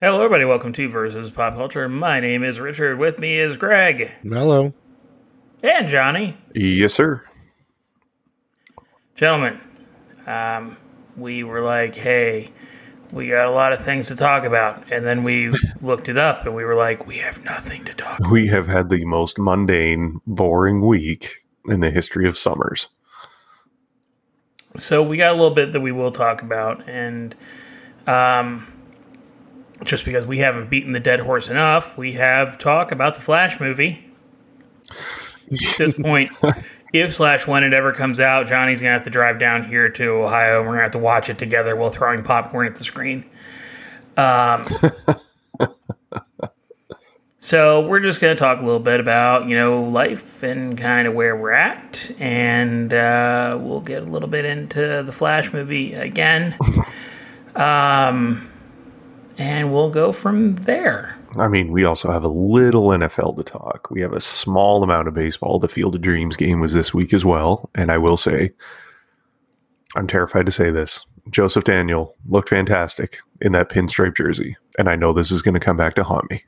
Hello, everybody. Welcome to Versus Pop Culture. My name is Richard. With me is Greg Hello. and Johnny. Yes, sir. Gentlemen, um, we were like, hey, we got a lot of things to talk about. And then we looked it up and we were like, we have nothing to talk about. We have had the most mundane, boring week in the history of summers. So we got a little bit that we will talk about. And um, just because we haven't beaten the dead horse enough, we have talk about the Flash movie. At this point, if slash when it ever comes out, Johnny's gonna have to drive down here to Ohio. and We're gonna have to watch it together while throwing popcorn at the screen. Um, so we're just gonna talk a little bit about you know life and kind of where we're at, and uh, we'll get a little bit into the Flash movie again. Um, and we'll go from there. I mean, we also have a little NFL to talk. We have a small amount of baseball. The Field of Dreams game was this week as well. And I will say, I'm terrified to say this. Joseph Daniel looked fantastic in that pinstripe jersey. And I know this is going to come back to haunt me.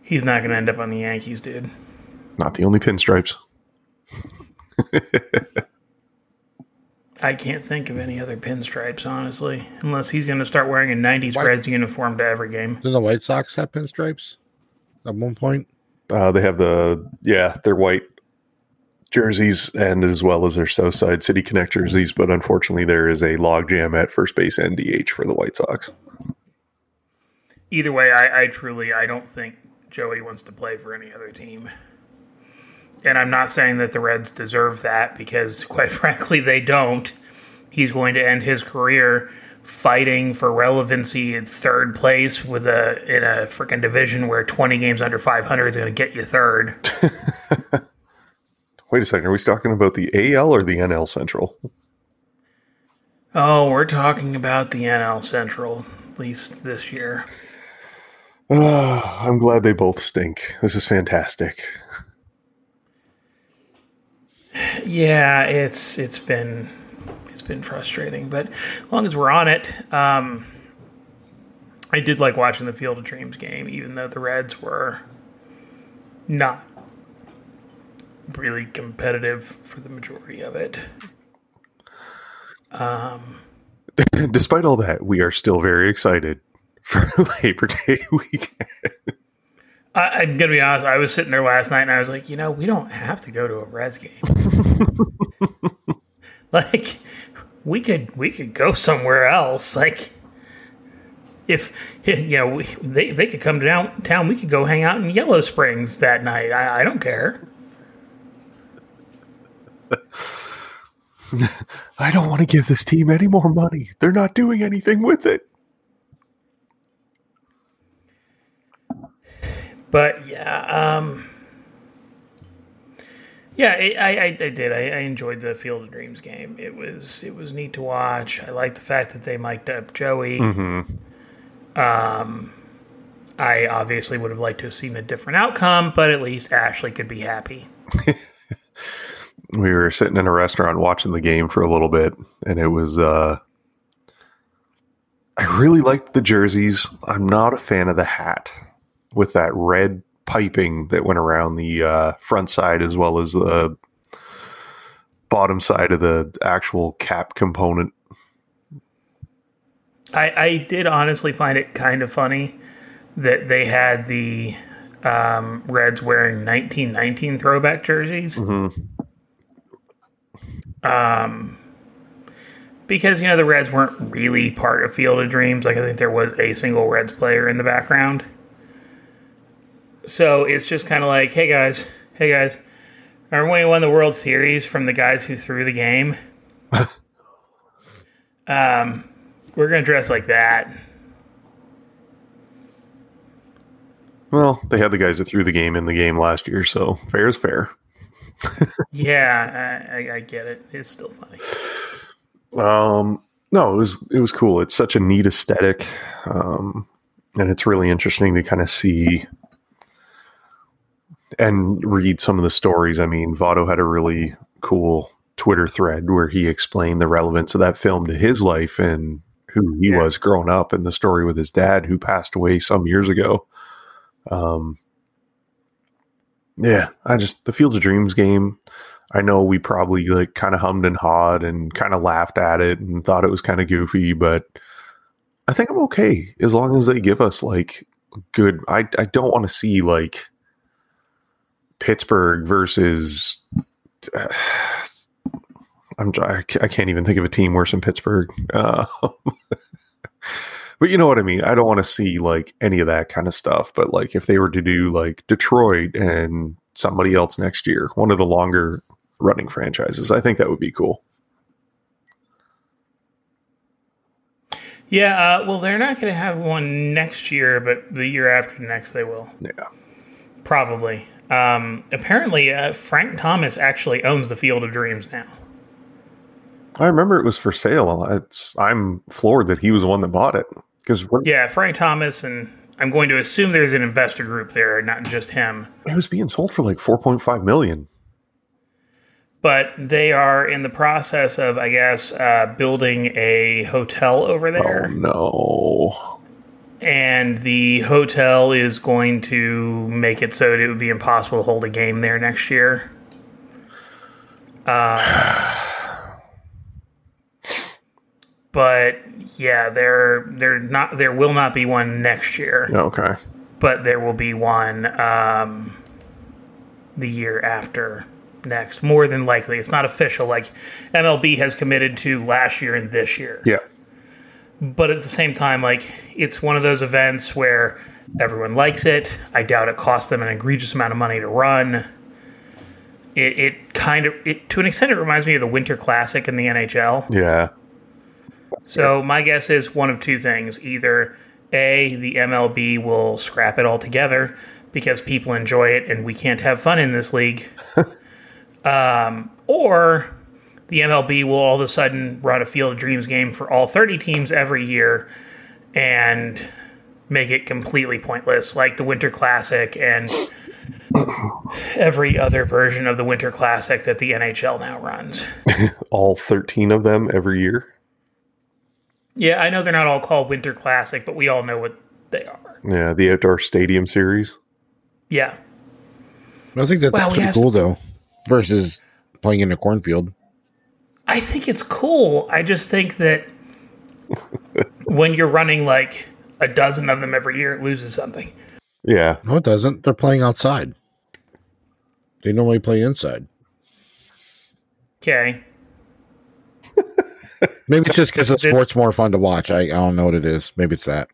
He's not going to end up on the Yankees, dude. Not the only pinstripes. I can't think of any other pinstripes, honestly, unless he's going to start wearing a '90s Why- Reds uniform to every game. Didn't the White Sox have pinstripes at one point? Uh, they have the, yeah, their white jerseys and as well as their Southside City Connect jerseys. But unfortunately, there is a logjam at first base and DH for the White Sox. Either way, I, I truly I don't think Joey wants to play for any other team. And I'm not saying that the Reds deserve that because, quite frankly, they don't. He's going to end his career fighting for relevancy in third place with a in a freaking division where 20 games under 500 is going to get you third. Wait a second. Are we talking about the AL or the NL Central? Oh, we're talking about the NL Central, at least this year. I'm glad they both stink. This is fantastic. Yeah, it's it's been it's been frustrating, but as long as we're on it, um, I did like watching the Field of Dreams game, even though the Reds were not really competitive for the majority of it. Despite all that, we are still very excited for Labor Day weekend. I, I'm gonna be honest. I was sitting there last night and I was like, you know, we don't have to go to a Reds game. like, we could we could go somewhere else. Like, if you know, we, they they could come downtown, we could go hang out in Yellow Springs that night. I, I don't care. I don't want to give this team any more money. They're not doing anything with it. But yeah, um, yeah, I, I, I I did. I, I enjoyed the Field of Dreams game. It was it was neat to watch. I like the fact that they mic'd up Joey. Um, I obviously would have liked to have seen a different outcome, but at least Ashley could be happy. We were sitting in a restaurant watching the game for a little bit, and it was. uh I really liked the jerseys. I'm not a fan of the hat with that red piping that went around the uh, front side as well as the bottom side of the actual cap component. I, I did honestly find it kind of funny that they had the um, Reds wearing 1919 throwback jerseys. Um, because you know the Reds weren't really part of Field of Dreams. Like I think there was a single Reds player in the background. So it's just kind of like, hey guys, hey guys, remember when we won the World Series from the guys who threw the game? um, we're gonna dress like that. Well, they had the guys that threw the game in the game last year, so fair is fair. Yeah, I, I, I get it. It's still funny. Um, no, it was it was cool. It's such a neat aesthetic, um, and it's really interesting to kind of see and read some of the stories. I mean, Votto had a really cool Twitter thread where he explained the relevance of that film to his life and who he Yeah. was growing up and the story with his dad who passed away some years ago. Um, yeah, I just the Field of Dreams game. I know we probably like kind of hummed and hawed and kind of laughed at it and thought it was kind of goofy, but I think I'm okay as long as they give us like good. I I don't want to see like Pittsburgh versus. I'm I I can't even think of a team worse than Pittsburgh. Uh, but you know what I mean. I don't want to see like any of that kind of stuff. But like if they were to do like Detroit and somebody else next year, one of the longer running franchises, I think that would be cool. Yeah, uh, well, they're not going to have one next year, but the year after next they will. Yeah. Probably. Um, apparently, uh, Frank Thomas actually owns the Field of Dreams now. I remember it was for sale. It's I'm floored that he was the one that bought it because Yeah, Frank Thomas, and I'm going to assume there's an investor group there, not just him. it was being sold for like 4.5 million. But they are in the process of, I guess, uh, building a hotel over there. Oh there. no. And the hotel is going to make it so that it would be impossible to hold a game there next year. Uh, but yeah, there there not there will not be one next year, Okay. but there will be one um, the year after next. More than likely, it's not official. Like MLB has committed to last year and this year Yeah. But at the same time, like it's one of those events where everyone likes it. I doubt it costs them an egregious amount of money to run. It, it kind of, it, to an extent, it reminds me of the Winter Classic in the NHL. Yeah. So my guess is one of two things: either a, the MLB will scrap it altogether because people enjoy it and we can't have fun in this league, um, or the MLB will all of a sudden run a Field of Dreams game for all 30 teams every year and make it completely pointless, like the Winter Classic and every other version of the Winter Classic that the NHL now runs. All 13 of them every year. Yeah, I know they're not all called Winter Classic, but we all know what they are. Yeah. The outdoor stadium series. Yeah. I think that's Well, pretty have- cool though, versus playing in a cornfield. I think it's cool. I just think that when you're running like a dozen of them every year, it loses something. Yeah. No, it doesn't. They're playing outside. They normally play inside. Okay. Maybe it's just because the sport's more fun to watch. I, I don't know what it is. Maybe it's that.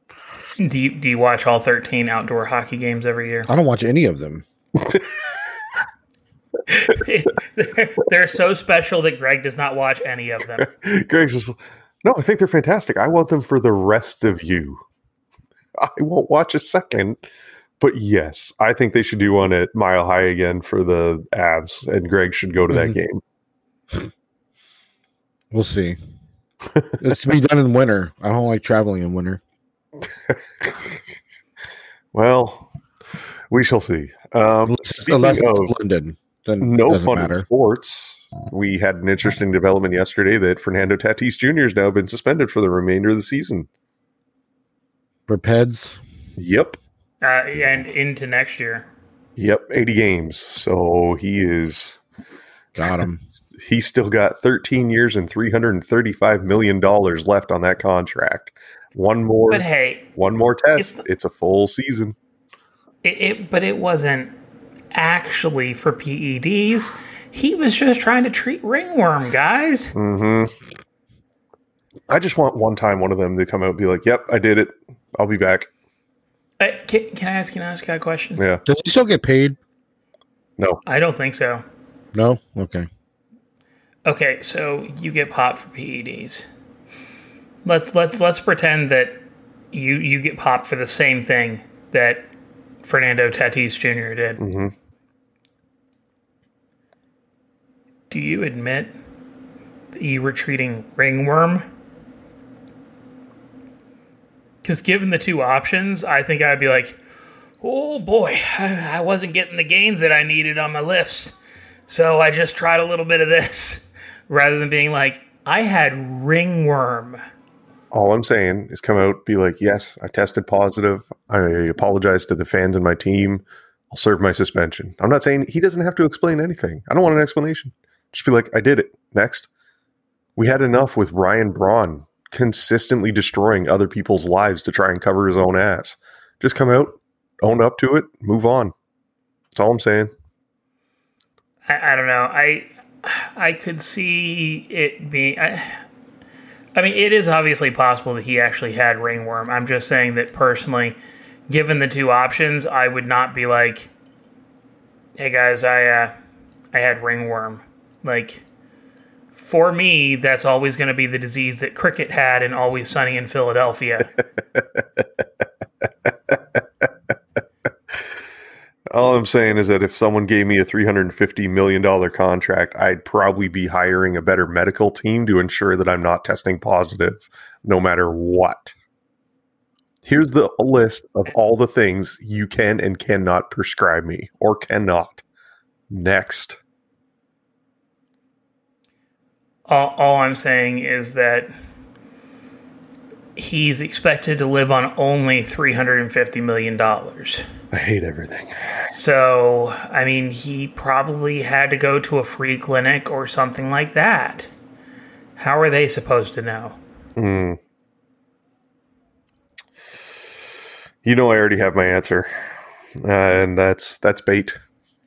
Do you, do you watch all 13 outdoor hockey games every year? I don't watch any of them. they're, they're so special that Greg does not watch any of them. Greg's just, no, I think they're fantastic. I want them for the rest of you. I won't watch a second. But yes, I think they should do one at Mile High again for the Avs, and Greg should go to that Mhm. game. We'll see. it's to be done in winter. I don't like traveling in winter. Well, we shall see. Um, Unless, speaking unless it's of London, then no it doesn't fun in matter. sports, we had an interesting development yesterday that Fernando Tatis Jr. has now been suspended for the remainder of the season. For Peds, Yep. Uh, and into next year. Yep. 80 games. So he is got him. he's still got 13 years and 335 million dollars left on that contract. One more But hey, one more test. It's- It's, a full season. it, it but it wasn't actually for PEDs. He was just trying to treat ringworm, guys. Mm-hmm. I just want one time one of them to come out and be like, "Yep, I did it. I'll be back." Uh, can, can I ask? Can I ask you a question? Yeah. Does he still get paid? No. I don't think so. No. Okay. Okay, so you get popped for PEDs. Let's let's let's pretend that you you get popped for the same thing that Fernando Tatis Jr. did. hmm Do you admit that you were treating ringworm? Because given the two options, I think I'd be like, oh boy, I, I wasn't getting the gains that I needed on my lifts. So I just tried a little bit of this rather than being like, I had ringworm. All I'm saying is come out, be like, yes, I tested positive. I apologize to the fans and my team. I'll serve my suspension. I'm not saying he doesn't have to explain anything. I don't want an explanation. Just be like, I did it. Next. We had enough with Ryan Braun consistently destroying other people's lives to try and cover his own ass. Just come out, own up to it, move on. That's all I'm saying. I, I don't know. I I could see it being. I, I mean, it is obviously possible that he actually had ringworm. I'm just saying that personally, given the two options, I would not be like, "Hey guys, I uh, I had ringworm." Like, for me, that's always going to be the disease that cricket had in Always Sunny in Philadelphia. All I'm saying is that if someone gave me a $350 million contract, I'd probably be hiring a better medical team to ensure that I'm not testing positive no matter what. Here's the list of all the things you can and cannot prescribe me or cannot. Next. all, all I'm saying is that he's expected to live on only $350 million. I hate everything. So, I mean, he probably had to go to a free clinic or something like that. How are they supposed to know? Mm. You know, I already have my answer, uh, and that's that's bait.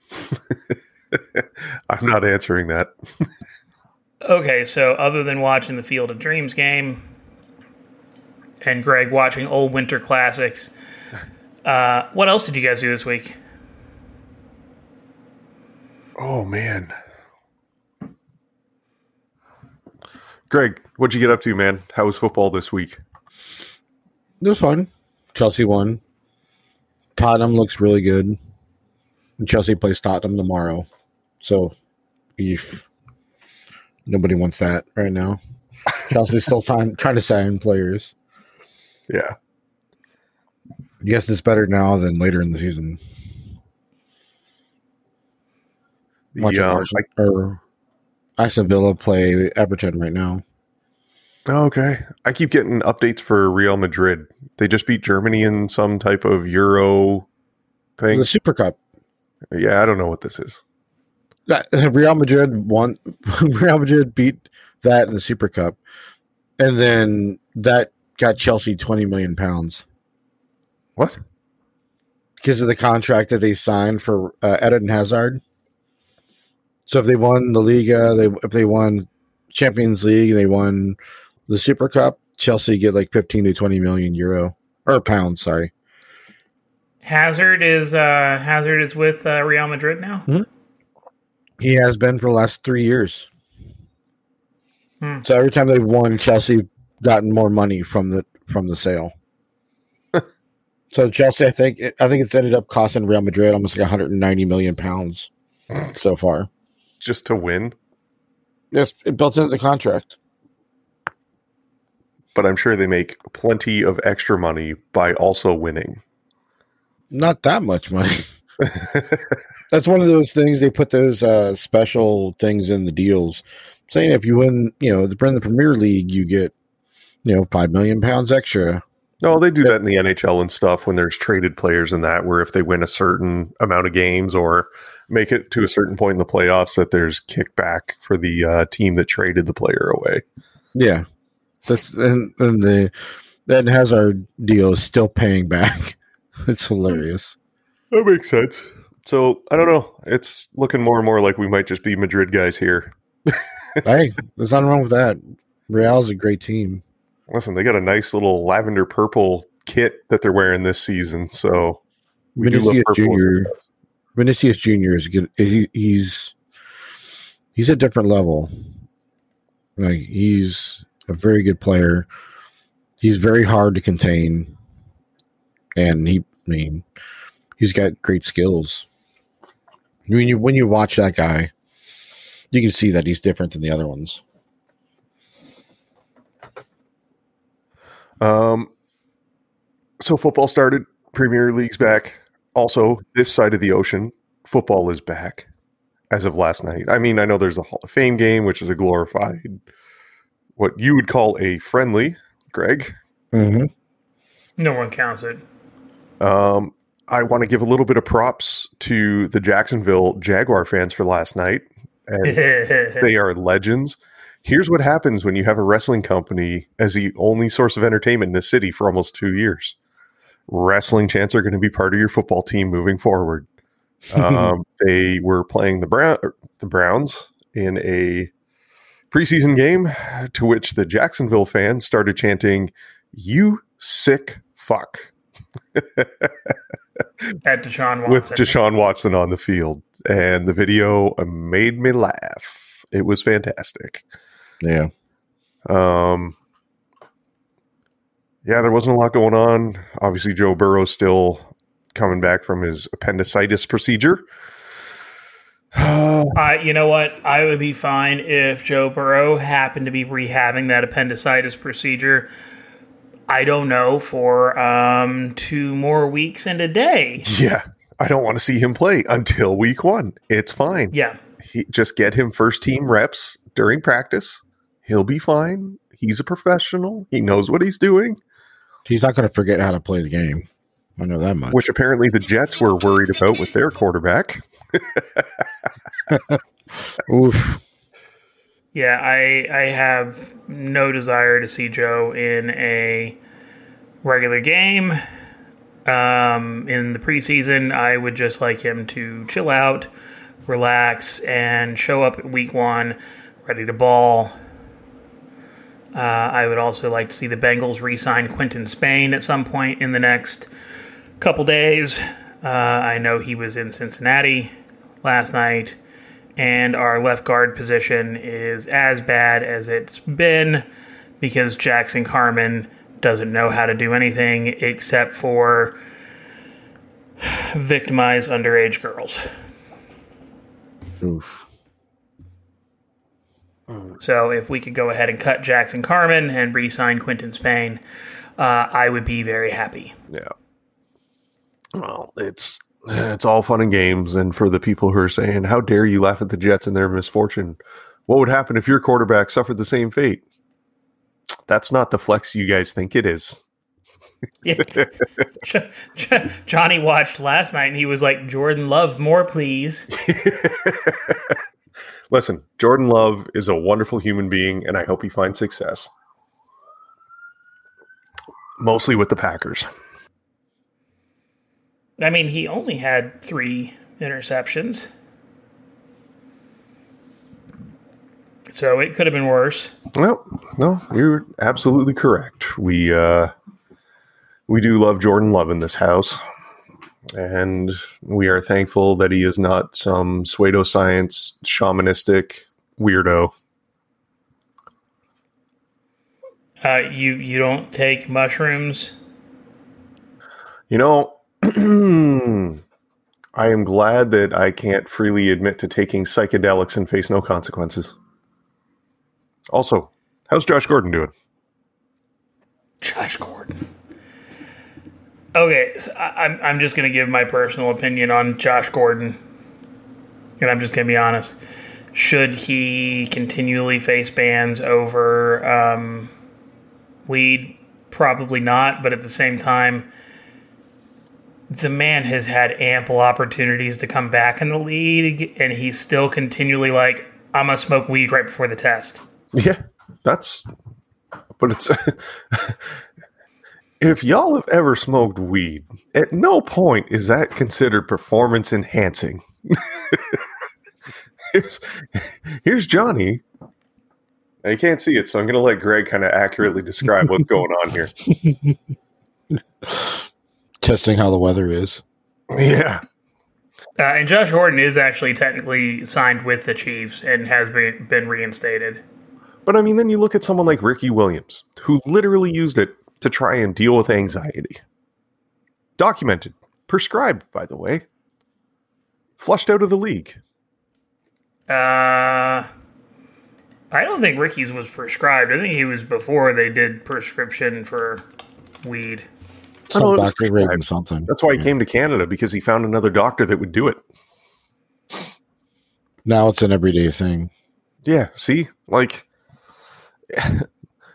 I'm not answering that. okay, so other than watching the Field of Dreams game and Greg watching old winter classics, uh, what else did you guys do this week? Oh man, Greg, what'd you get up to, man? How was football this week? It was fun. Chelsea won. Tottenham looks really good. And Chelsea plays Tottenham tomorrow. So, if nobody wants that right now. Chelsea's still time, trying to sign players. Yeah, Yes, it's better now than later in the season. Watching the, um, Arsenal, or Aston Villa play Everton right now. Oh, okay. I keep getting updates for Real Madrid. They just beat Germany in some type of Euro thing. The Super Cup. Yeah, I don't know what this is. That- Real Madrid won. Real Madrid beat that in the Super Cup, and then that got Chelsea twenty million pounds What? because of the contract that they signed for uh, Eden Hazard. So if they won the Liga, they if they won Champions League, they won the Super Cup. Chelsea get like fifteen to twenty million euro or pounds. Sorry. Hazard is uh, Hazard is with uh, Real Madrid now. He has been for the last three years. Hmm. So every time they've won, Chelsea gotten more money from the from the sale. so Chelsea, I think, I think it's ended up costing Real Madrid almost like 190 million pounds so far. Just to win? Yes, it built into the contract. But I'm sure they make plenty of extra money by also winning. Not that much money. That's one of those things they put those uh, special things in the deals, saying if you win, you know, the in the Premier League, you get, you know, five million pounds extra. No, they do that in the NHL and stuff when there's traded players and that, where if they win a certain amount of games or make it to a certain point in the playoffs, that there's kickback for the uh, team that traded the player away. Yeah, that's and, and the then Hazard deal is still paying back. it's hilarious. That makes sense. So I don't know. It's looking more and more like we might just be Madrid guys here. hey, there's nothing wrong with that. Real's a great team. Listen, they got a nice little lavender purple kit that they're wearing this season. So we do love Vinicius purple. Junior. Vinicius Junior is good. He, he's he's a different level. Like he's a very good player. He's very hard to contain, and he, I mean, he's got great skills. When you when you watch that guy, you can see that he's different than the other ones. Um, so football started. Premier League's back. Also, this side of the ocean, football is back as of last night. I mean, I know there's a Hall of Fame game, which is a glorified, what you would call a friendly Greg. Mm-hmm. No one counts it. Um, I want to give a little bit of props to the Jacksonville Jaguar fans for last night. And they are legends. Here's what happens when you have a wrestling company as the only source of entertainment in the city for almost two years. Wrestling chants are going to be part of your football team moving forward. Um, they were playing the Brown the Browns in a preseason game, to which the Jacksonville fans started chanting, "You sick fuck." At Deshaun Watson. with Deshaun Watson on the field, and the video made me laugh. It was fantastic. Yeah. Um, yeah, there wasn't a lot going on. Obviously, Joe Burrow's still coming back from his appendicitis procedure. Uh, you know what? I would be fine if Joe Burrow happened to be rehabbing that appendicitis procedure. I don't know for um, two more weeks and a day. yeah, I don't want to see him play until week one. It's fine. Yeah, He, just get him first team reps during practice. He'll be fine. He's a professional. He knows what he's doing. He's not going to forget how to play the game. I know that much. which apparently the Jets were worried about with their quarterback. Oof. yeah. I I have no desire to see Joe in a regular game. Um, in the preseason, I would just like him to chill out, relax, and show up at week one ready to ball. Uh, I would also like to see the Bengals re-sign Quinton Spain at some point in the next couple days. Uh, I know he was in Cincinnati last night, and our left guard position is as bad as it's been because Jackson Carman doesn't know how to do anything except for victimize underage girls. Oof. So if we could go ahead and cut Jackson Carman and re-sign Quinton Spain, uh, I would be very happy. Yeah. Well, it's it's all fun and games, and for the people who are saying, "How dare you laugh at the Jets and their misfortune?" What would happen if your quarterback suffered the same fate? That's not the flex you guys think it is. Yeah. J- J- Johnny watched last night and he was like, Jordan Love, more please. Listen, Jordan Love is a wonderful human being, and I hope he finds success. Mostly with the Packers. I mean, he only had three interceptions. So it could have been worse. Well, no, you're absolutely correct. We uh, we do love Jordan Love in this house, and we are thankful that he is not some pseudoscience shamanistic weirdo. Uh, you you don't take mushrooms. You know, I am glad that I can't freely admit to taking psychedelics and face no consequences. Also, how's Josh Gordon doing? Josh Gordon. Okay, so I'm I'm just gonna give my personal opinion on Josh Gordon, and I'm just gonna be honest. Should he continually face bans over um, weed? Probably not, but at the same time, the man has had ample opportunities to come back in the league, and he's still continually like, "I'm gonna smoke weed right before the test." Yeah, that's. But it's. if y'all have ever smoked weed, at no point is that considered performance enhancing. here's, here's Johnny. And you can't see it, so I'm going to let Greg kind of accurately describe what's going on here. Testing how the weather is. Yeah. Uh, and Josh Gordon is actually technically signed with the Chiefs and has been been reinstated. But I mean, then you look at someone like Ricky Williams, who literally used it to try and deal with anxiety. Documented, prescribed, by the way. Flushed out of the league. Uh, I don't think Ricky's was prescribed. I think he was before they did prescription for weed. I know Some it was doctor gave him something. That's why he came to Canada because he found another doctor that would do it. Now it's an everyday thing. Yeah, see? Like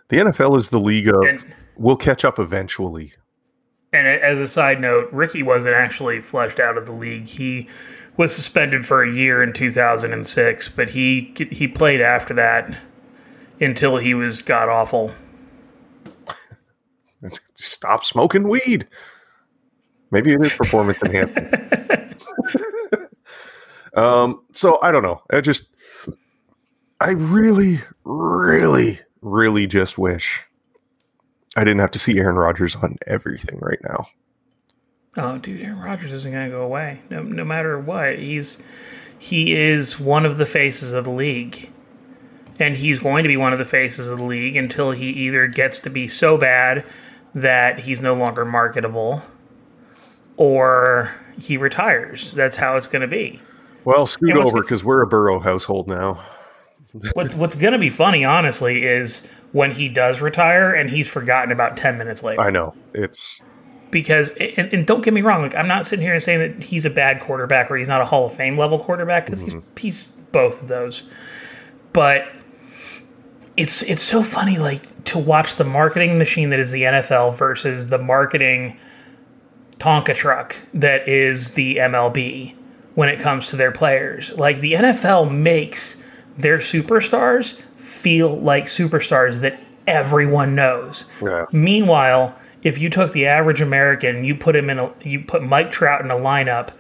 The NFL is the league of And, we'll catch up eventually. and as a side note, Ricky wasn't actually flushed out of the league. He was suspended for a year in 2006, but he he played after that until he was god awful. Stop smoking weed. Maybe it is performance enhancing. um, so I don't know. I just, I really, really, really just wish I didn't have to see Aaron Rodgers on everything right now. Oh, dude, Aaron Rodgers isn't going to go away. No, no matter what, he's he is one of the faces of the league, and he's going to be one of the faces of the league until he either gets to be so bad that he's no longer marketable, or he retires. That's how it's going to be. Well, scoot over because we're a Burrow household now. What, what's going to be funny, honestly, is when he does retire and he's forgotten about ten minutes later. I know. It's because and, and don't get me wrong like i'm not sitting here and saying that he's a bad quarterback or he's not a hall of fame level quarterback. Because he's, mm-hmm. he's both of those. But it's it's so funny like to watch the marketing machine that is the nfl versus the marketing tonka truck that is the mlb when it comes to their players. Like the nfl makes their superstars feel like superstars that everyone knows yeah. Meanwhile, if you took the average American, you put him in a, you put Mike Trout in a lineup,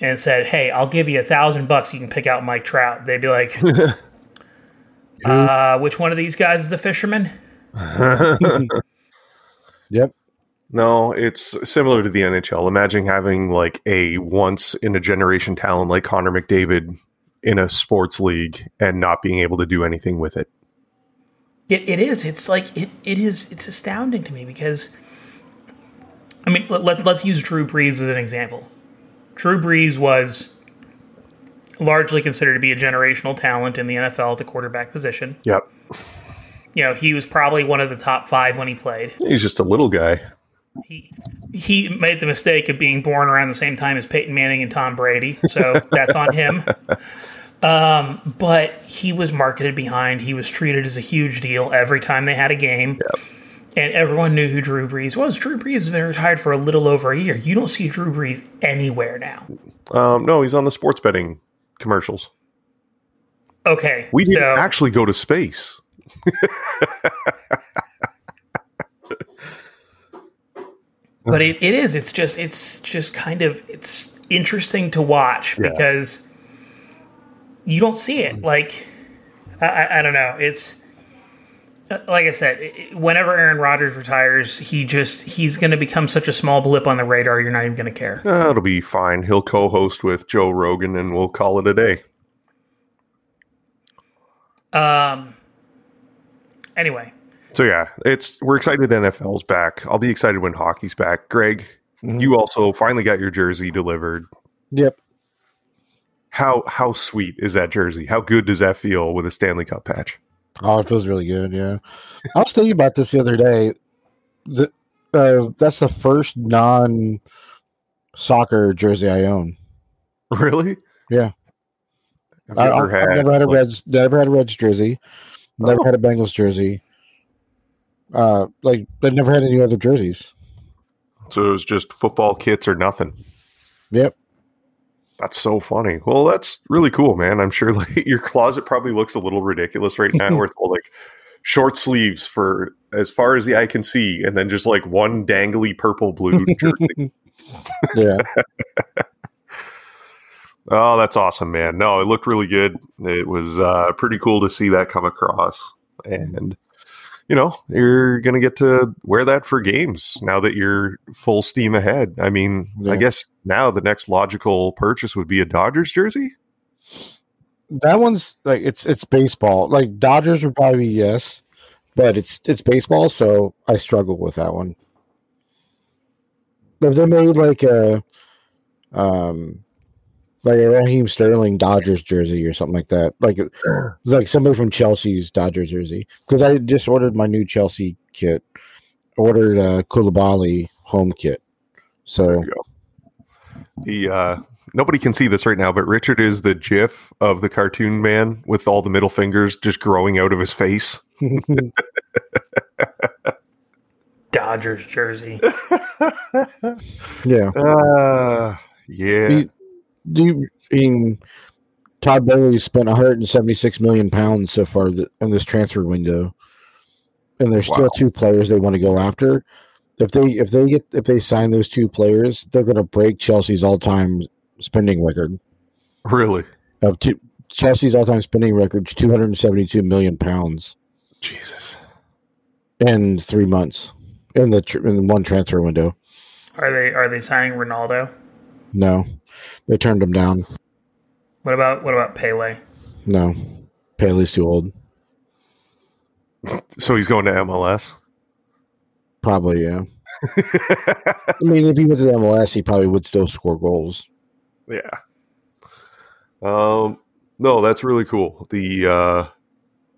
and said, "Hey, I'll give you a thousand bucks. You can pick out Mike Trout." They'd be like, uh, "Which one of these guys is the fisherman?" Yep. No, it's similar to the NHL. Imagine having like a once in a generation talent like Connor McDavid in a sports league and not being able to do anything with it. It, it is. It's like it, it is. It's astounding to me because, I mean, let, let, let's use Drew Brees as an example. Drew Brees was largely considered to be a generational talent in the NFL at the quarterback position. Yep. You know, he was probably one of the top five when he played. He's just a little guy. he he made the mistake of being born around the same time as Peyton Manning and Tom Brady, so that's on him. Um, but he was marketed behind. He was treated as a huge deal every time they had a game, and everyone knew who Drew Brees was. Drew Brees has been retired for a little over a year. You don't see Drew Brees anywhere now. Um, no, he's on the sports betting commercials. Okay, We didn't so actually go to space. but it, it is. It's just it's just kind of it's interesting to watch Yeah. because you don't see it. Like I, I, I don't know. It's uh, like I said. it- it- Whenever Aaron Rodgers retires, he just he's going to become such a small blip on the radar. You're not even going to care. Uh, it'll be fine. He'll co-host with Joe Rogan, and we'll call it a day. Um. Anyway, So yeah, it's we're excited NFL's back. I'll be excited when hockey's back. Greg, you also finally got your jersey delivered. Yep. How how sweet is that jersey? How good does that feel with a Stanley Cup patch? Oh, it feels really good. Yeah, I was thinking about this the other day. The uh, that's the first non soccer jersey I own. Really? Yeah. Have I, you I, ever have never had a like- Reds, never had a Reds jersey, never Oh. had a Bengals jersey. Uh, like I've never had any other jerseys. So it was just football kits or nothing. Yep. That's so funny. Well, that's really cool, man. I'm sure like your closet probably looks a little ridiculous right now, where it's all like short sleeves for as far as the eye can see, and then just like one dangly purple blue jersey. Yeah. Oh, that's awesome, man. No, it looked really good. It was uh, pretty cool to see that come across. And, you know, you're going to get to wear that for games now that you're full steam ahead. I mean, Yeah. I guess now the next logical purchase would be a Dodgers jersey. that one's like it's it's baseball. Like Dodgers would probably be yes, but it's it's baseball, so I struggle with that one. If they made like a um like a Raheem Sterling Dodgers jersey or something like that, like it's like somebody from Chelsea's Dodgers jersey, because I just ordered my new Chelsea kit, ordered a Koulibaly home kit, There so you go. The uh, nobody can see this right now, but Richard is the GIF of the cartoon man with all the middle fingers just growing out of his face. Dodgers jersey. yeah. Uh, yeah. Do you, do you I mean Todd Boehly spent 176 million pounds so far th- in this transfer window, and there's Wow. still two players they want to go after. If they if they get if they sign those two players, they're going to break Chelsea's all time spending record Really? of two. Chelsea's all time spending record 272 million pounds Jesus. in three months in the in one transfer window. Are they are they signing Ronaldo? No, they turned him down. What about what about Pele? No, Pele's too old. So he's going to MLS? Probably yeah. I mean, if he went to the MLS, he probably would still score goals. yeah. Um, no, that's really cool. The, uh,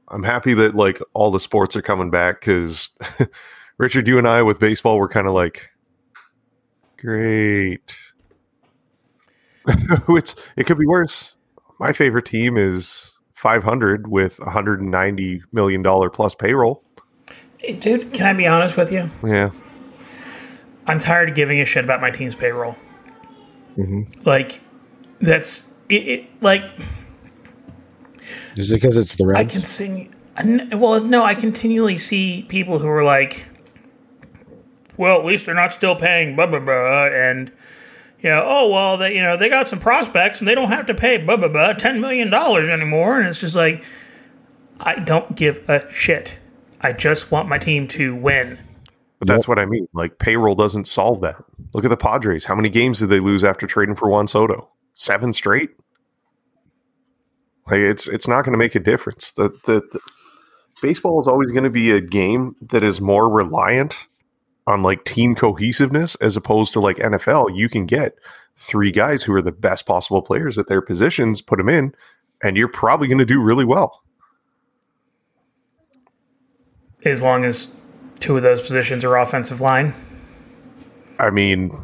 I'm happy that like all the sports are coming back because Richard, you and I with baseball, we're kind of like, great. it's, it could be worse. My favorite team is 500 with 190 million dollar plus payroll. Hey, Dude, can I be honest with you? Yeah. I'm tired of giving a shit about my team's payroll. Mhm. Like, that's it, it. Like, Is it because it's the I can sing. Well, no, I continually see people who are like, "Well, at least they're not still paying blah blah blah," and you know, oh well, they you know they got some prospects and they don't have to pay blah blah blah ten million dollars anymore, and it's just like, I don't give a shit. I just want my team to win. But that's what I mean. Like payroll doesn't solve that. Look at the Padres. How many games did they lose after trading for Juan Soto? Seven straight. Like it's it's not going to make a difference. The, the, the baseball is always going to be a game that is more reliant on like team cohesiveness as opposed to like NFL. You can get three guys who are the best possible players at their positions, put them in, and you're probably going to do really well. As long as two of those positions are offensive line. I mean,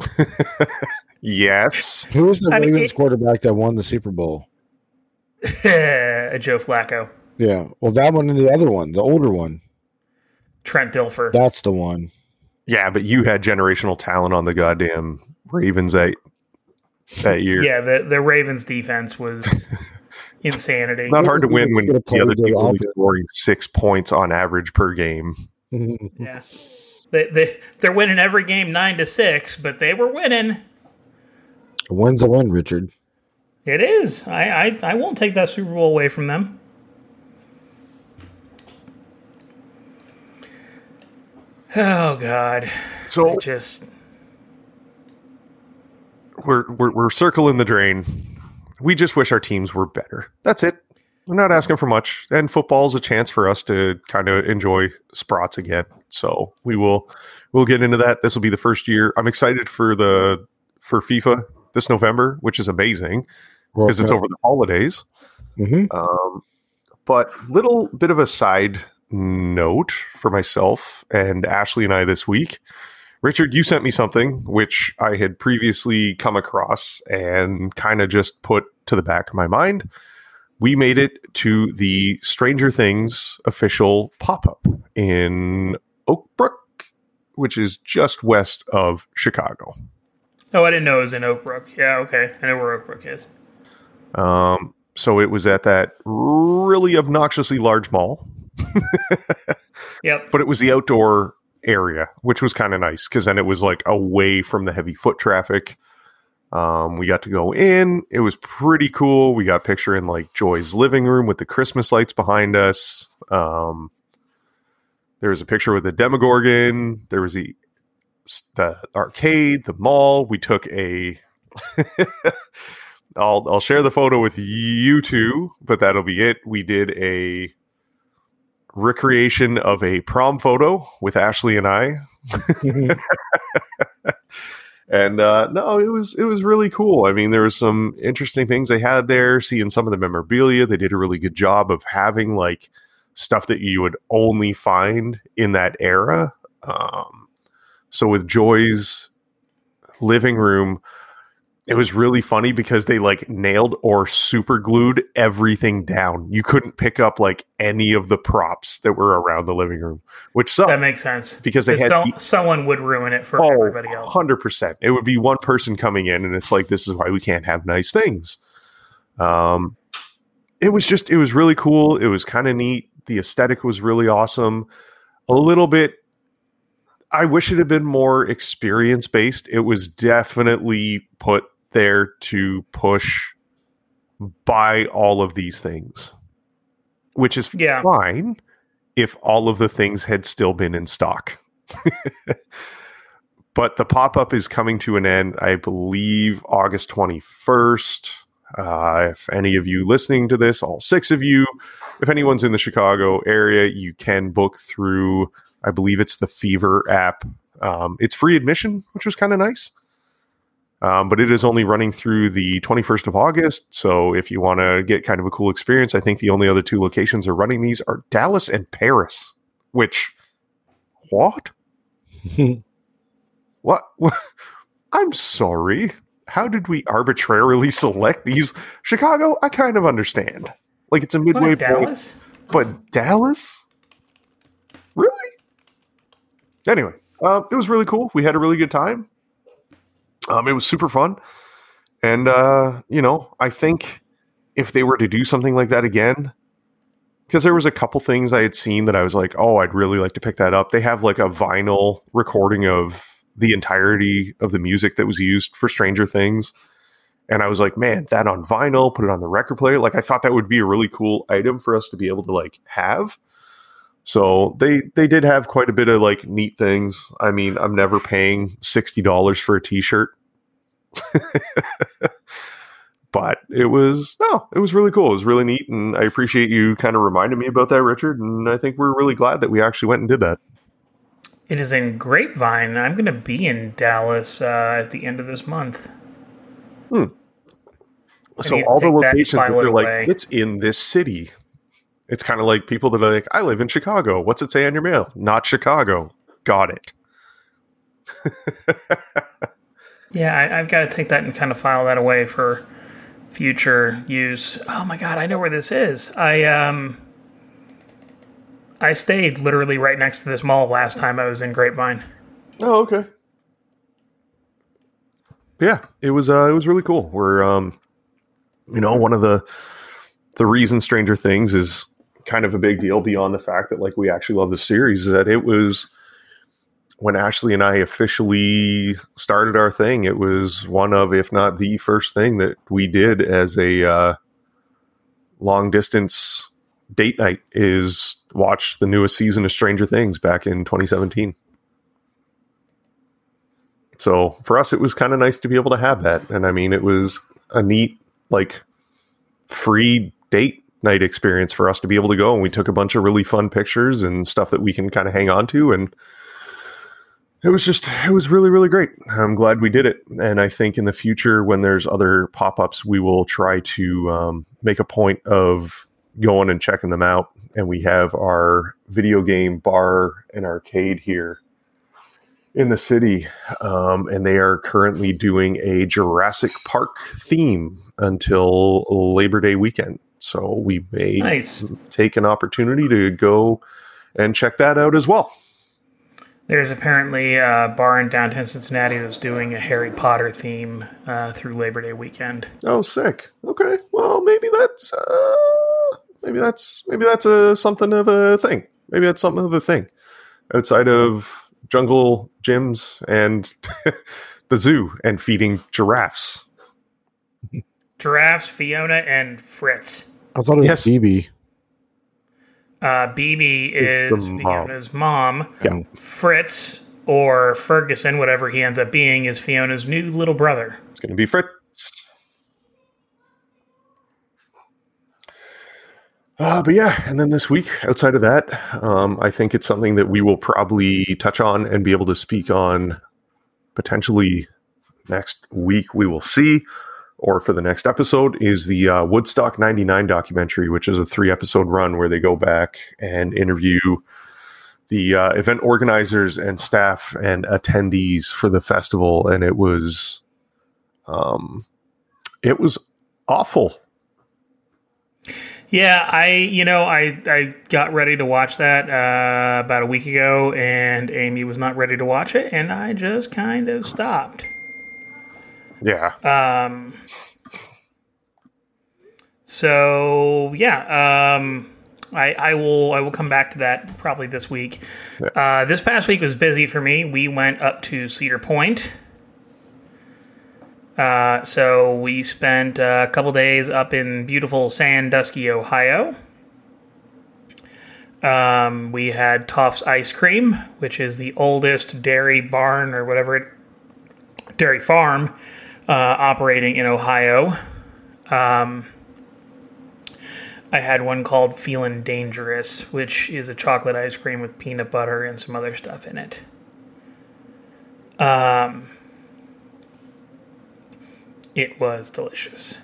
yes. Who was the I mean, Ravens it- quarterback that won the Super Bowl? Joe Flacco, Yeah, well, that one and the other one, the older one, Trent Dilfer. that's the one. Yeah, but you had generational talent on the goddamn Ravens that that year. Yeah, the the Ravens defense was insanity. Not hard to win when Get a the other to team only scoring six points on average per game. Mm-hmm. Yeah. They, they, they're winning every game nine to six, but they were winning. A win's a win, Richard. It is. I, I, I won't take that Super Bowl away from them. Oh God! I So just we're, we're we're circling the drain. We just wish our teams were better. That's it. We're not asking for much. And football's a chance for us to kind of enjoy Sprots again. So we will we'll get into that. This will be the first year. I'm excited for the for FIFA this November, which is amazing because it's over the holidays. hmm Um, but little bit of a side note for myself and Ashley and I this week. Richard, you sent me something which I had previously come across and kind of just put to the back of my mind. We made it to the Stranger Things official pop up in Oak Brook, which is just west of Chicago. oh, I didn't know it was in Oak Brook. Yeah, okay, I know where Oak Brook is. Um, so it was at that really obnoxiously large mall. Yep. but it was the outdoor area, which was kind of nice because then it was like away from the heavy foot traffic. Um, we got to go in. It was pretty cool. We got a picture in like Joyce's living room with the Christmas lights behind us. Um, there was a picture with the Demogorgon. There was the the arcade, the mall. We took a. I'll I'll share the photo with you two, but that'll be it. We did a recreation of a prom photo with Ashley and I. and uh, no, it was it was really cool. I mean, there was some interesting things they had there. Seeing some of the memorabilia, they did a really good job of having like stuff that you would only find in that era. Um, so with Joy's living room, it was really funny because they like nailed or super glued everything down. You couldn't pick up like any of the props that were around the living room, which sucked. That makes sense because they had so, someone would ruin it for oh, everybody else. 100%. It would be one person coming in and it's like this is why we can't have nice things. Um it was just it was really cool. It was kind of neat. The aesthetic was really awesome. A little bit I wish it had been more experience based. It was definitely put there to push buy all of these things, which is Yeah. fine if all of the things had still been in stock. but the pop up is coming to an end, I believe, August 21st. Uh, if any of you listening to this, all six of you, if anyone's in the Chicago area, you can book through, I believe it's the Fever app. Um, it's free admission, which was kind of nice. Um, but it is only running through the 21st of August. So if you want to get kind of a cool experience, I think the only other two locations are running these are Dallas and Paris. Which, what? What? what? I'm sorry. How did we arbitrarily select these? Chicago, I kind of understand. Like it's a midway point, Dallas? but Dallas, really? Anyway, uh, it was really cool. We had a really good time. Um, it was super fun, and uh, you know, I think if they were to do something like that again, because there was a couple things I had seen that I was like, oh, I'd really like to pick that up. They have like a vinyl recording of the entirety of the music that was used for Stranger Things. And I was like, man, that on vinyl, put it on the record player. Like I thought that would be a really cool item for us to be able to like have. So they they did have quite a bit of like neat things. I mean, I'm never paying sixty dollars for a t-shirt. but it was no, it was really cool. It was really neat, and I appreciate you kind of reminding me about that, Richard. And I think we're really glad that we actually went and did that. It is in Grapevine. I'm going to be in Dallas uh, at the end of this month. So all the that locations that they're like, away. it's in this city. It's kind of like people that are like, I live in Chicago. What's it say on your mail? Not Chicago. Got it. Yeah, I, I've got to take that and kind of file that away for future use. Oh my god, I know where this is. I um, I stayed literally right next to this mall last time I was in Grapevine. Oh, okay. Yeah, it was uh it was really cool. We're um you know, one of the the reason Stranger Things is kind of a big deal beyond the fact that like we actually love the series is that it was when Ashley and I officially started our thing, it was one of, if not the first thing that we did as a uh, long distance date night is watch the newest season of Stranger Things back in 2017. So for us, it was kind of nice to be able to have that. And I mean, it was a neat, like, free date night experience for us to be able to go. And we took a bunch of really fun pictures and stuff that we can kind of hang on to. And it was just, it was really, really great. I'm glad we did it. And I think in the future, when there's other pop ups, we will try to um, make a point of going and checking them out. And we have our video game bar and arcade here in the city, um, and they are currently doing a Jurassic Park theme until Labor Day weekend. So we may Nice. take an opportunity to go and check that out as well. There's apparently a bar in downtown Cincinnati that's doing a Harry Potter theme uh, through Labor Day weekend. Oh, sick. Okay. Well, maybe that's uh, maybe that's maybe that's a something of a thing. Maybe that's something of a thing outside of jungle gyms and the zoo and feeding giraffes. Giraffes, Fiona, and Fritz. I thought it was Yes. Bibi. Uh, Bibi is. Fiona's mom. Yeah. Fritz or Ferguson, whatever he ends up being, is Fiona's new little brother. It's going to be Fritz. Uh, but yeah, and then this week, outside of that, um, I think it's something that we will probably touch on and be able to speak on potentially next week. We will see, or for the next episode, is the uh, Woodstock 99 documentary, which is a three episode run where they go back and interview the uh, event organizers and staff and attendees for the festival. And it was Um, it was awful. Yeah, I you know I I got ready to watch that uh, about a week ago, and Amy was not ready to watch it, and I just kind of stopped. Yeah. Um. So yeah, um, I I will I will come back to that probably this week. Uh, this past week was busy for me. We went up to Cedar Point. Uh, so we spent a couple days up in beautiful Sandusky, Ohio. Um, we had Toft's Ice Cream, which is the oldest dairy barn or whatever it, dairy farm uh, operating in Ohio. Um, I had one called Feelin' Dangerous, which is a chocolate ice cream with peanut butter and some other stuff in it. Um, it was delicious.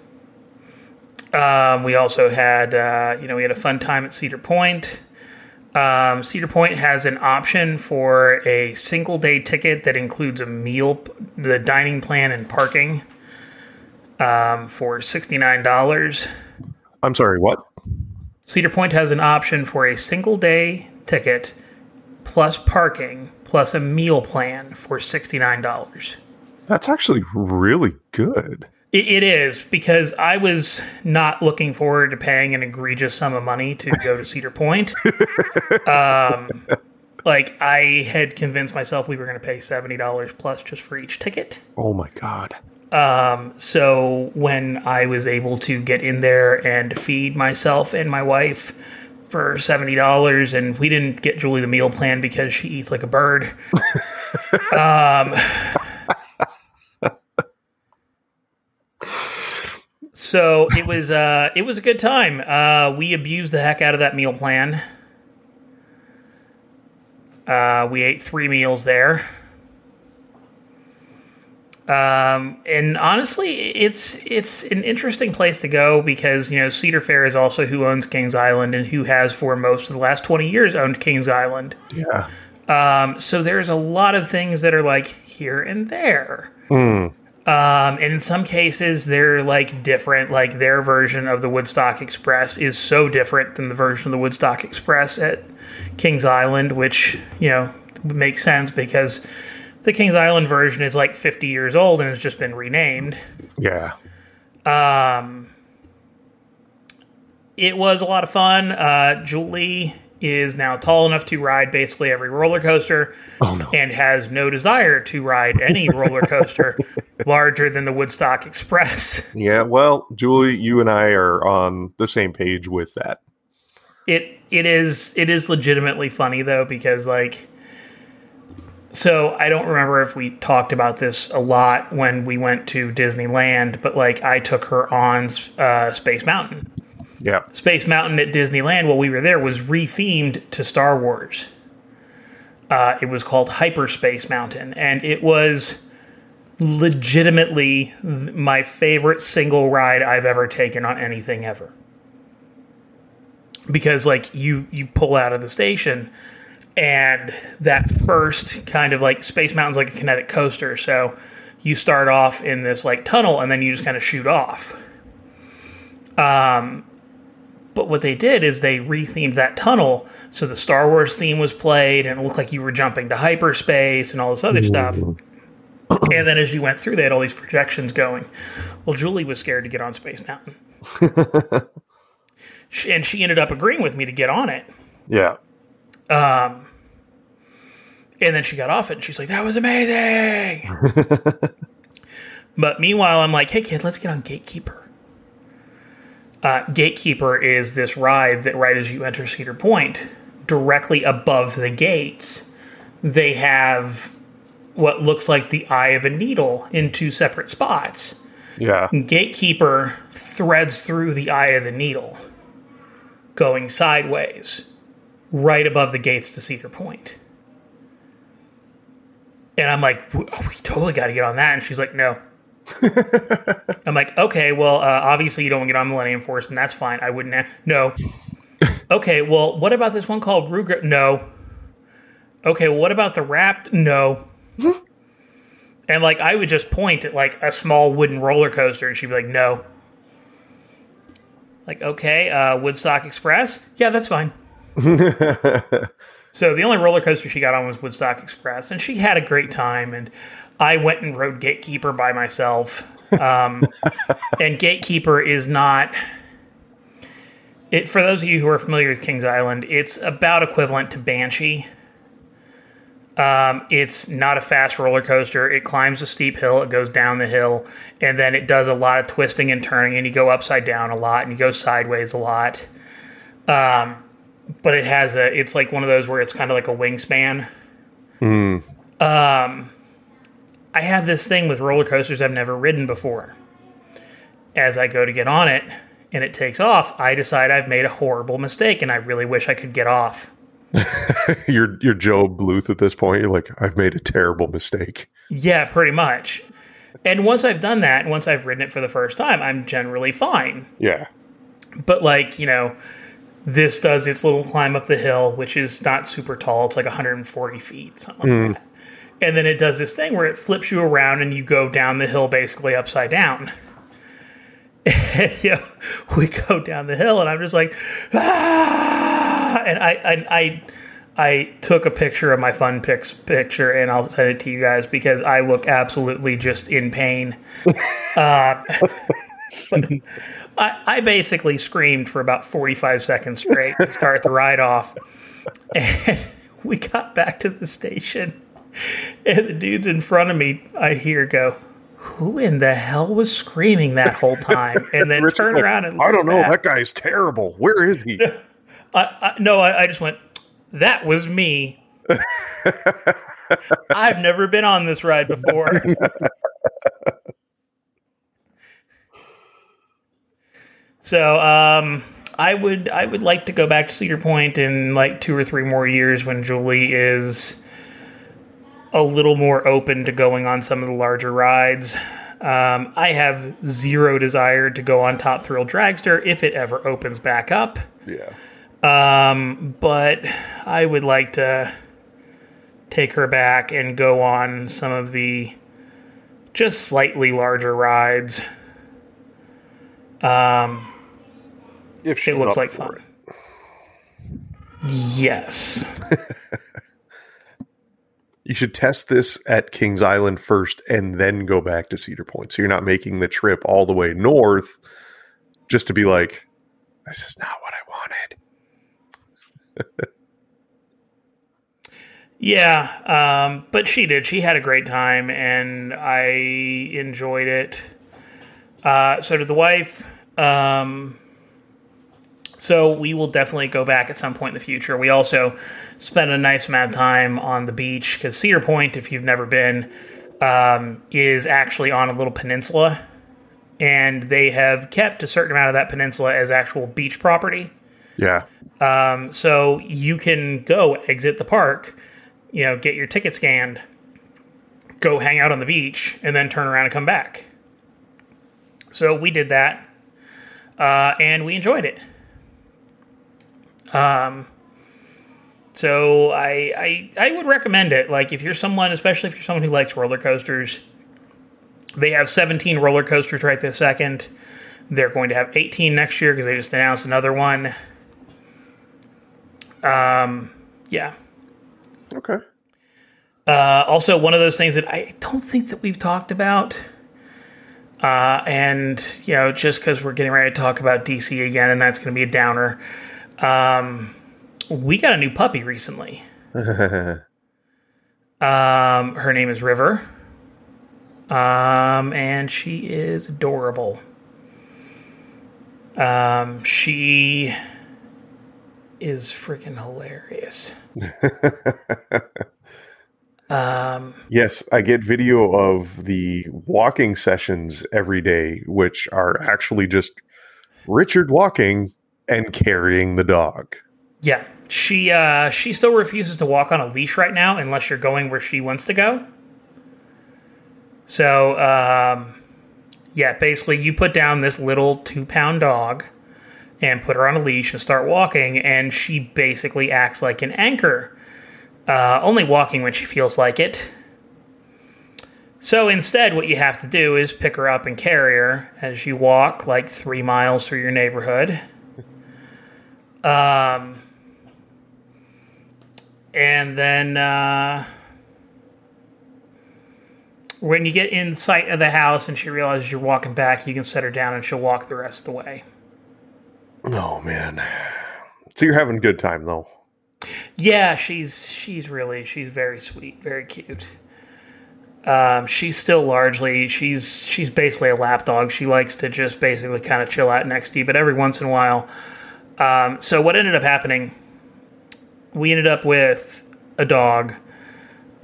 Um, we also had, uh, you know, we had a fun time at Cedar Point. Um, Cedar Point has an option for a single day ticket that includes a meal, the dining plan, and parking um, for $69. I'm sorry, what? Cedar Point has an option for a single day ticket plus parking plus a meal plan for $69. That's actually really good. It, it is because I was not looking forward to paying an egregious sum of money to go to Cedar Point. um, like I had convinced myself we were going to pay seventy dollars plus just for each ticket. Oh my god. Um, so when I was able to get in there and feed myself and my wife for seventy dollars, and we didn't get Julie the meal plan because she eats like a bird. um, so it was uh, it was a good time. Uh, we abused the heck out of that meal plan. Uh, we ate three meals there. Um, and honestly, it's it's an interesting place to go because you know Cedar Fair is also who owns Kings Island and who has for most of the last twenty years owned Kings Island. Yeah. Um, so there's a lot of things that are like here and there. Um, and in some cases, they're like different. Like their version of the Woodstock Express is so different than the version of the Woodstock Express at Kings Island, which you know makes sense because the Kings Island version is like 50 years old and has just been renamed. Yeah. Um, it was a lot of fun. Uh, Julie is now tall enough to ride basically every roller coaster Oh no. and has no desire to ride any roller coaster larger than the Woodstock Express. Yeah, well, Julie, you and I are on the same page with that. It it is it is legitimately funny though because like so I don't remember if we talked about this a lot when we went to Disneyland, but like I took her on uh, Space Mountain. Yeah. Space Mountain at Disneyland while we were there was rethemed to Star Wars. Uh, it was called Hyperspace Mountain, and it was legitimately my favorite single ride I've ever taken on anything ever. Because like you you pull out of the station and that first kind of like Space Mountain's like a kinetic coaster, so you start off in this like tunnel and then you just kind of shoot off. Um but what they did is they rethemed that tunnel so the Star Wars theme was played and it looked like you were jumping to hyperspace and all this other stuff. And then as you went through, they had all these projections going. Well, Julie was scared to get on Space Mountain. And she ended up agreeing with me to get on it. Yeah. Um, and then she got off it and she's like, that was amazing. but meanwhile, I'm like, hey, kid, let's get on Gatekeeper. Uh, Gatekeeper is this ride that right as you enter Cedar Point, directly above the gates, they have what looks like the eye of a needle in two separate spots. Yeah. Gatekeeper threads through the eye of the needle, going sideways, right above the gates to Cedar Point. And I'm like, we totally got to get on that. And she's like, no. I'm like, okay, well, uh, obviously you don't want to get on Millennium Force, and that's fine. I wouldn't. a- No. okay, well, what about this one called Rougarou? No. Okay, well, what about the Raptor? No. And like I would just point at like a small wooden roller coaster, and she'd be like, "No." Like, okay, uh, Woodstock Express. Yeah, that's fine. so the only roller coaster she got on was Woodstock Express, and she had a great time. And I went and rode Gatekeeper by myself. Um, and Gatekeeper is not. It, for those of you who are familiar with Kings Island, it's about equivalent to Banshee. Um, it's not a fast roller coaster. It climbs a steep hill, it goes down the hill, and then it does a lot of twisting and turning, and you go upside down a lot, and you go sideways a lot. Um, but it has a, it's like one of those where it's kind of like a wingspan. Um, I have this thing with roller coasters I've never ridden before. As I go to get on it and it takes off, I decide I've made a horrible mistake and I really wish I could get off. you're you're Gob Bluth at this point. You're like, I've made a terrible mistake. Yeah, pretty much. And once I've done that, and once I've ridden it for the first time, I'm generally fine. Yeah. But like, you know, this does its little climb up the hill, which is not super tall. It's like 140 feet, something like hmm. that. And then it does this thing where it flips you around and you go down the hill basically upside down. And, you know, we go down the hill and I'm just like, ah! And I, I, I, I took a picture of my fun pics picture and I'll send it to you guys because I look absolutely just in pain. uh, I, I basically screamed for about 45 seconds straight to start the ride off. And we got back to the station. And the dudes in front of me, I hear go, Who in the hell was screaming that whole time? And then turn around and I don't know. back. That guy's terrible. Where is he? I, I, no, I, I just went, That was me. I've never been on this ride before. so, um, I would I would like to go back to Cedar Point in like two or three more years when Julie is a little more open to going on some of the larger rides. Um, I have zero desire to go on Top Thrill Dragster if it ever opens back up. yeah. Um, but I would like to take her back and go on some of the just slightly larger rides. Um, If she's it looks like fun. Yes. You should test this at Kings Island first and then go back to Cedar Point. So you're not making the trip all the way north just to be like, this is not what I wanted. Yeah, um, but she did. She had a great time, and I enjoyed it. Uh, so did the wife. Um, so we will definitely go back at some point in the future. We also spent a nice amount of time on the beach because Cedar Point, if you've never been, um, is actually on a little peninsula, and they have kept a certain amount of that peninsula as actual beach property. Yeah. Um, so you can go exit the park, you know, get your ticket scanned, go hang out on the beach, and then turn around and come back. So we did that, uh, and we enjoyed it. Um, so I, I I would recommend it. Like if you're someone, especially if you're someone who likes roller coasters, they have 17 roller coasters right this second. They're going to have 18 next year because they just announced another one. Um, yeah. Okay. Uh, also, one of those things that I don't think that we've talked about, uh, and you know, just because we're getting ready to talk about DC again, and that's going to be a downer. Um, we got a new puppy recently. Um, her name is River. Um, and she is adorable. Um, she is freaking hilarious. um, yes, I get video of the walking sessions every day, which are actually just Richard walking and carrying the dog. yeah, she uh, she still refuses to walk on a leash right now unless you're going where she wants to go. So, um, yeah, basically, you put down this little two pound dog and put her on a leash and start walking, and she basically acts like an anchor, uh, only walking when she feels like it. So instead, what you have to do is pick her up and carry her as you walk like three miles through your neighborhood. Um, and then uh, when you get in sight of the house and she realizes you're walking back, you can set her down and she'll walk the rest of the way. Oh man. So you're having a good time though. Yeah, she's she's really she's very sweet, very cute. Um, she's still largely she's she's basically a lap dog. She likes to just basically kind of chill out next to you, but every once in a while. Um, so what ended up happening? We ended up with a dog.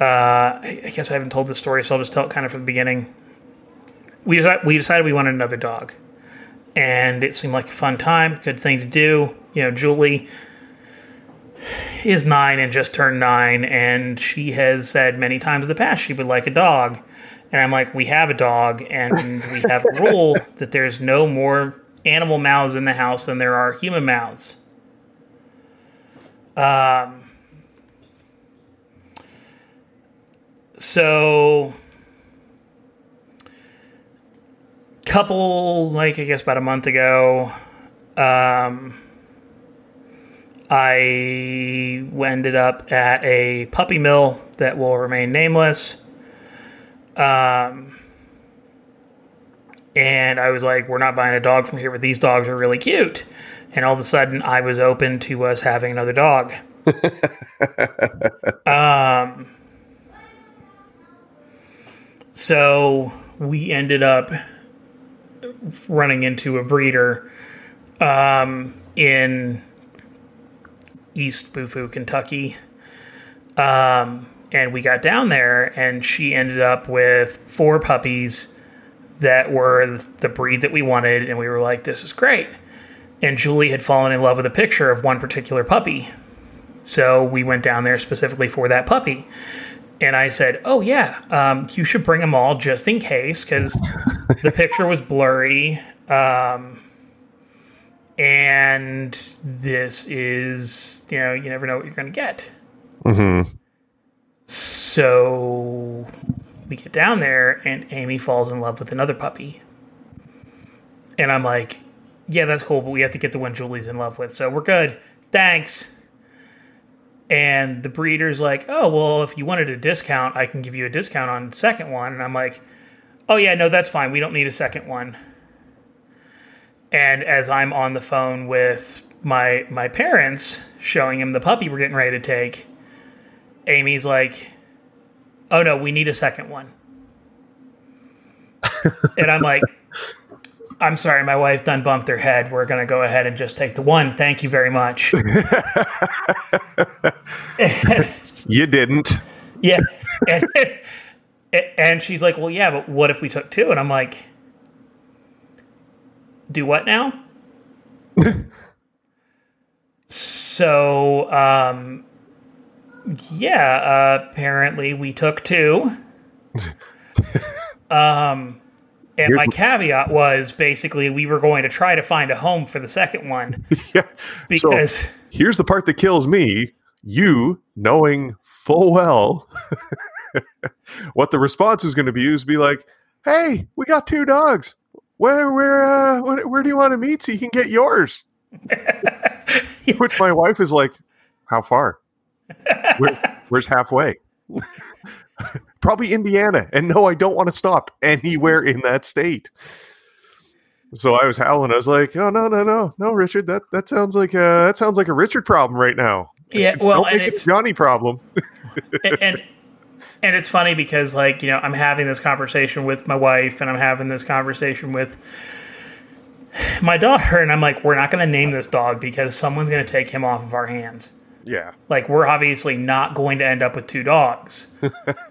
Uh, I guess I haven't told the story, so I'll just tell it kind of from the beginning. We we decided we wanted another dog, and it seemed like a fun time, good thing to do. You know, Julie is nine and just turned nine, and she has said many times in the past she would like a dog. And I'm like, we have a dog, and we have a rule that there's no more animal mouths in the house than there are human mouths. Um, so, couple, like, I guess about a month ago, um, I ended up at a puppy mill that will remain nameless. Um, and I was like, we're not buying a dog from here, but these dogs are really cute. And all of a sudden, I was open to us having another dog. um, so we ended up running into a breeder um, in East Bufu, Kentucky. Um, and we got down there, and she ended up with four puppies that were the breed that we wanted, and we were like, "This is great." And Julie had fallen in love with a picture of one particular puppy, so we went down there specifically for that puppy. And I said, "Oh yeah, um, you should bring them all just in case, because the picture was blurry." Um, and this is you know you never know what you're going to get Mm-hmm. so we get down there and amy falls in love with another puppy. And i'm like yeah that's cool but we have to get the one julie's in love with so we're good. Thanks. And the breeder's like oh well if you wanted a discount i can give you a discount on the second one. And i'm like oh yeah no that's fine. We don't need a second one. And as I'm on the phone with my my parents, showing him the puppy we're getting ready to take, Amy's like, "Oh no, we need a second one." and I'm like, "I'm sorry, my wife done bumped her head. We're gonna go ahead and just take the one. Thank you very much." You didn't. yeah, and, and she's like, "Well, yeah, but what if we took two? And I'm like, "Do what now?" so, um, yeah, uh, apparently we took two. um, and my caveat was basically we were going to try to find a home for the second one Yeah. because so here's the part that kills me. You knowing full well what the response is going to be is be like, "Hey, we got two dogs. Where where uh where, where do you want to meet so you can get yours?" Which my wife is like, "How far? Where, where's halfway?" Probably Indiana. And no, I don't want to stop anywhere in that state. So I was howling. I was like, "Oh no, no, no, no, Richard! That that sounds like a that sounds like a Richard problem right now. yeah, well, don't and it's Johnny problem." and, and and it's funny because like you know I'm having this conversation with my wife and I'm having this conversation with my daughter and I'm like we're not going to name this dog because someone's going to take him off of our hands. Yeah, Like we're obviously not going to end up with two dogs.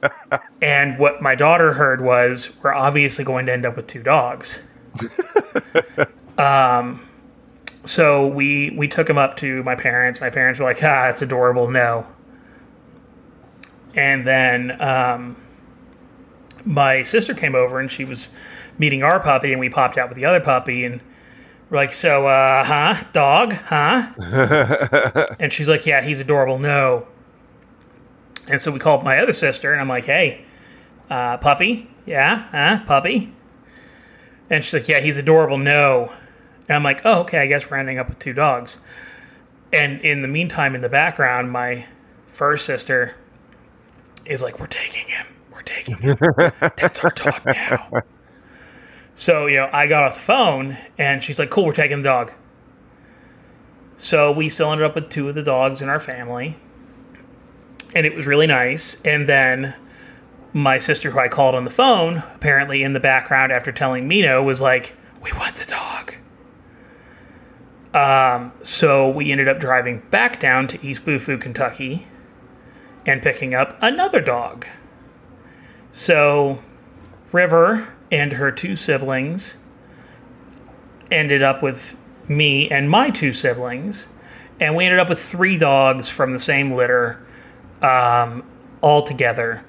and what my daughter heard was we're obviously going to end up with two dogs. um so we we took him up to my parents. My parents were like, "Ah, that's adorable." No. And then um my sister came over and she was meeting our puppy and we popped out with the other puppy and we're like, "So, uh, huh? Dog? Huh?" And she's like, "Yeah, he's adorable." No. And so we called my other sister, and I'm like, "Hey, uh, puppy, Yeah, huh? Puppy? And she's like, Yeah, he's adorable. No. And I'm like, Oh, okay, I guess we're ending up with two dogs. And in the meantime, in the background, my first sister is like, We're taking him. We're taking him. That's our dog now. So, you know, I got off the phone and she's like, Cool, we're taking the dog. So we still ended up with two of the dogs in our family. And it was really nice. And then my sister, who I called on the phone, apparently in the background after telling Mino, was like, We want the dog. Um, so we ended up driving back down to East Bufu, Kentucky, and picking up another dog. So River and her two siblings ended up with me and my two siblings, and we ended up with three dogs from the same litter um, all together.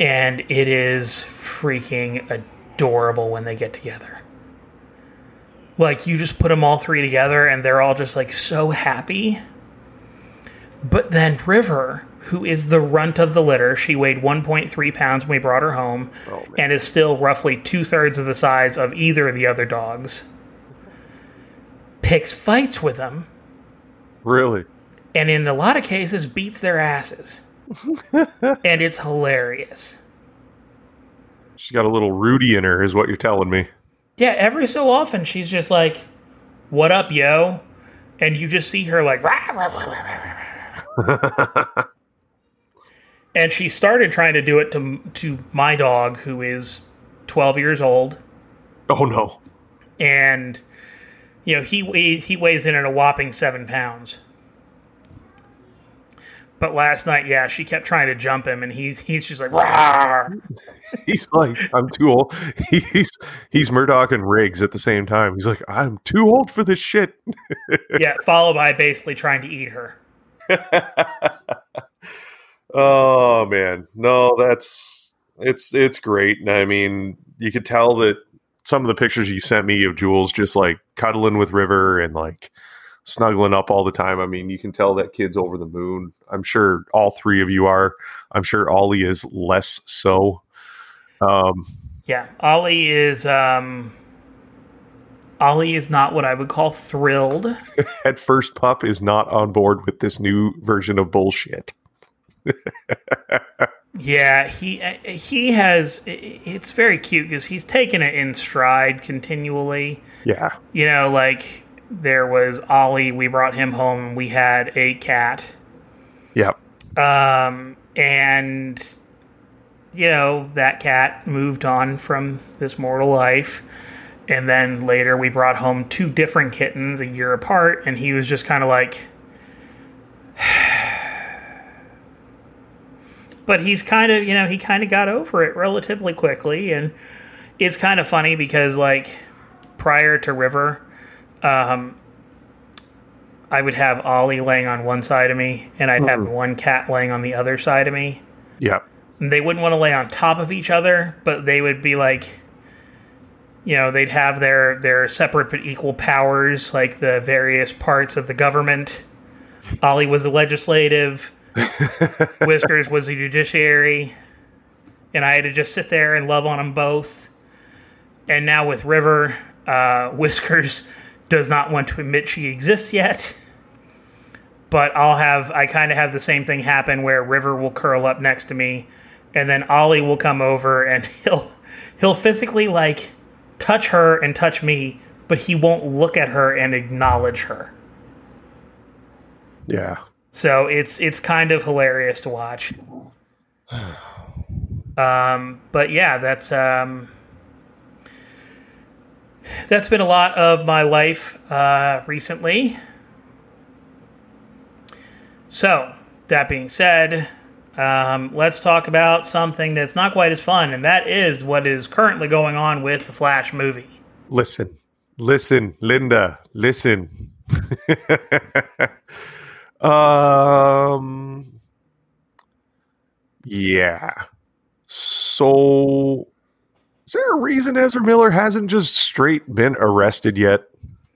And it is freaking adorable when they get together. Like, you just put them all three together, and they're all just like so happy. But then River, who is the runt of the litter, she weighed 1.3 pounds when we brought her home, Oh, and is still roughly two thirds of the size of either of the other dogs. Picks fights with them, Really? and in a lot of cases beats their asses. and it's hilarious. She's got a little Rudy in her, is what you're telling me. Yeah, every so often she's just like, "What up, yo?" And you just see her like, "Rah, rah, rah, rah, rah, rah." and she started trying to do it to to my dog, who is twelve years old, Oh no. and you know he weigh, he weighs in at a whopping seven pounds. But last night, yeah, she kept trying to jump him, and he's he's just like, "Rah." He's like, I'm too old. He's he's Murtaugh and Riggs at the same time. He's like, I'm too old for this shit. yeah, followed by basically trying to eat her. Oh man, no, that's it's it's great. And I mean, you could tell that some of the pictures you sent me of Jules just like cuddling with River and like snuggling up all the time. I mean, you can tell that kid's over the moon. I'm sure all three of you are. I'm sure Ollie is less so. Um, Yeah, Ollie is um Ollie is not what I would call thrilled. at first, pup is not on board with this new version of bullshit. Yeah, he he has it's very cute because he's taken it in stride continually. Yeah, You know, like there was Ollie, we brought him home we had a cat. yeah, Um and you know, that cat moved on from this mortal life. And then later we brought home two different kittens a year apart, and he was just kind of like. But he's kind of, you know, he kind of got over it relatively quickly. And it's kind of funny because, like, prior to River, um, I would have Ollie laying on one side of me, and I'd have one cat laying on the other side of me yeah. they wouldn't want to lay on top of each other, but they would be like, you know, they'd have their their separate but equal powers, like the various parts of the government. Ollie was the legislative, Whiskers was the judiciary, and I had to just sit there and love on them both. And now with River, uh, Whiskers does not want to admit she exists yet. But I'll have I kind of have the same thing happen where River will curl up next to me, and then Ollie will come over and he'll he'll physically like touch her and touch me, but he won't look at her and acknowledge her. Yeah. So it's it's kind of hilarious to watch. Um, but yeah, that's um, that's been a lot of my life uh, recently. So that being said, um, let's talk about something that's not quite as fun, and that is what is currently going on with the Flash movie. Listen, listen, Linda, listen. um, yeah. So, is there a reason Ezra Miller hasn't just straight been arrested yet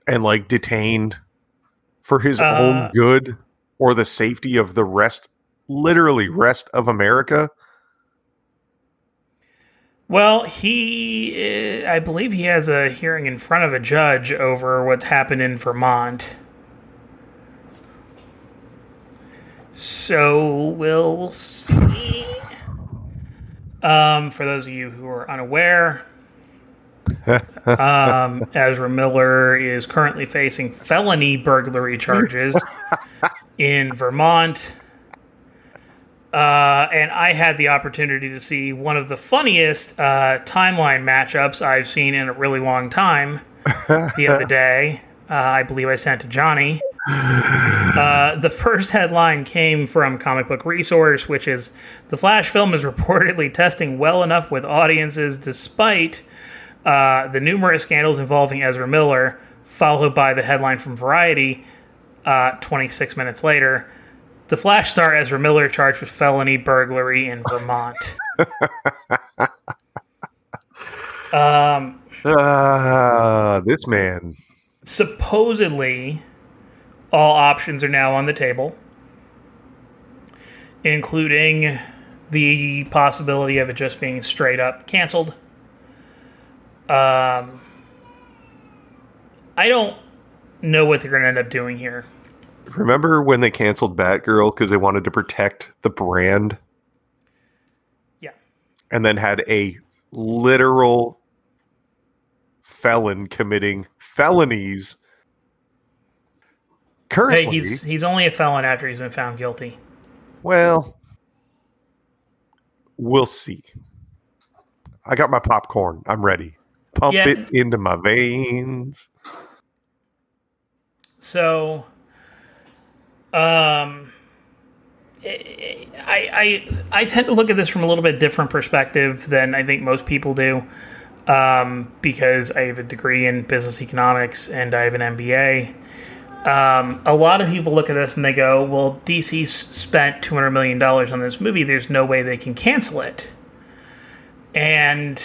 and like detained for his Uh, own good or the safety of the rest, literally rest of America? Well, he, uh, I believe he has a hearing in front of a judge over what's happened in Vermont. So we'll see. Um, for those of you who are unaware, um, Ezra Miller is currently facing felony burglary charges in Vermont. Uh, and I had the opportunity to see one of the funniest uh, timeline matchups I've seen in a really long time the other day. Uh, I believe I sent to Johnny. Uh, the first headline came from Comic Book Resource, which is The Flash film is reportedly testing well enough with audiences despite uh, the numerous scandals involving Ezra Miller, followed by the headline from Variety uh, 26 minutes later. The Flash star Ezra Miller charged with felony burglary in Vermont. um, Ah, this man. supposedly, all options are now on the table, including the possibility of it just being straight up canceled. Um, I don't know what they're going to end up doing here. Remember when they canceled Batgirl because they wanted to protect the brand Yeah. and then had a literal felon committing felonies currently Hey, he's he's only a felon after he's been found guilty. well we'll see i got my popcorn i'm ready pump Yeah. it into my veins So, um, I, I I tend to look at this from a little bit different perspective than I think most people do, um, because I have a degree in business economics and I have an MBA. Um, a lot of people look at this and they go, "Well, DC spent two hundred million dollars on this movie. There's no way they can cancel it." And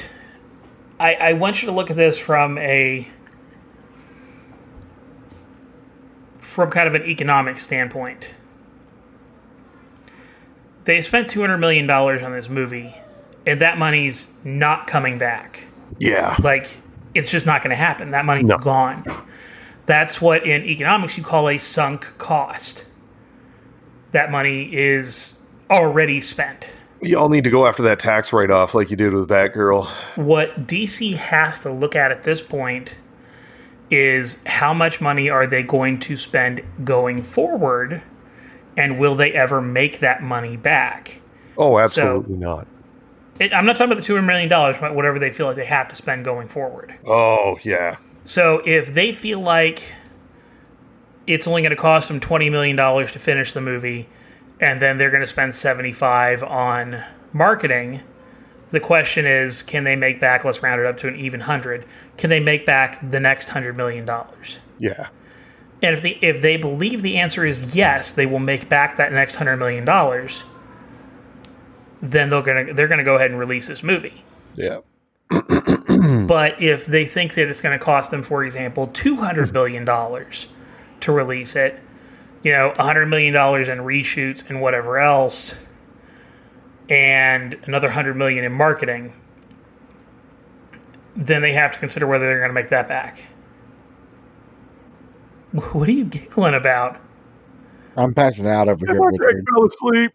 I, I want you to look at this from a from kind of an economic standpoint. They spent two hundred million dollars on this movie, and that money's not coming back. yeah Like it's just not going to happen. That money's No. gone. That's what in economics you call a sunk cost. That money is already spent. y'all need to go after that tax write-off like you did with batgirl What DC has to look at at this point is how much money are they going to spend going forward and will they ever make that money back? oh absolutely not It, I'm not talking about the $200 million, but whatever they feel like they have to spend going forward. oh yeah So if they feel like it's only going to cost them $20 million to finish the movie and then they're going to spend 75 on marketing, the question is can they make back, let's round it up to an even 100, can they make back the next $100 million? yeah And if they, if they believe the answer is yes, they will make back that next $100 million, then they're going to they're to go ahead and release this movie. yeah But if they think that it's going to cost them, for example, two hundred billion dollars to release it, you know, hundred million dollars in reshoots and whatever else, and another hundred million in marketing, then they have to consider whether they're going to make that back. What are you giggling about? I'm passing out over here. Greg Richard. fell asleep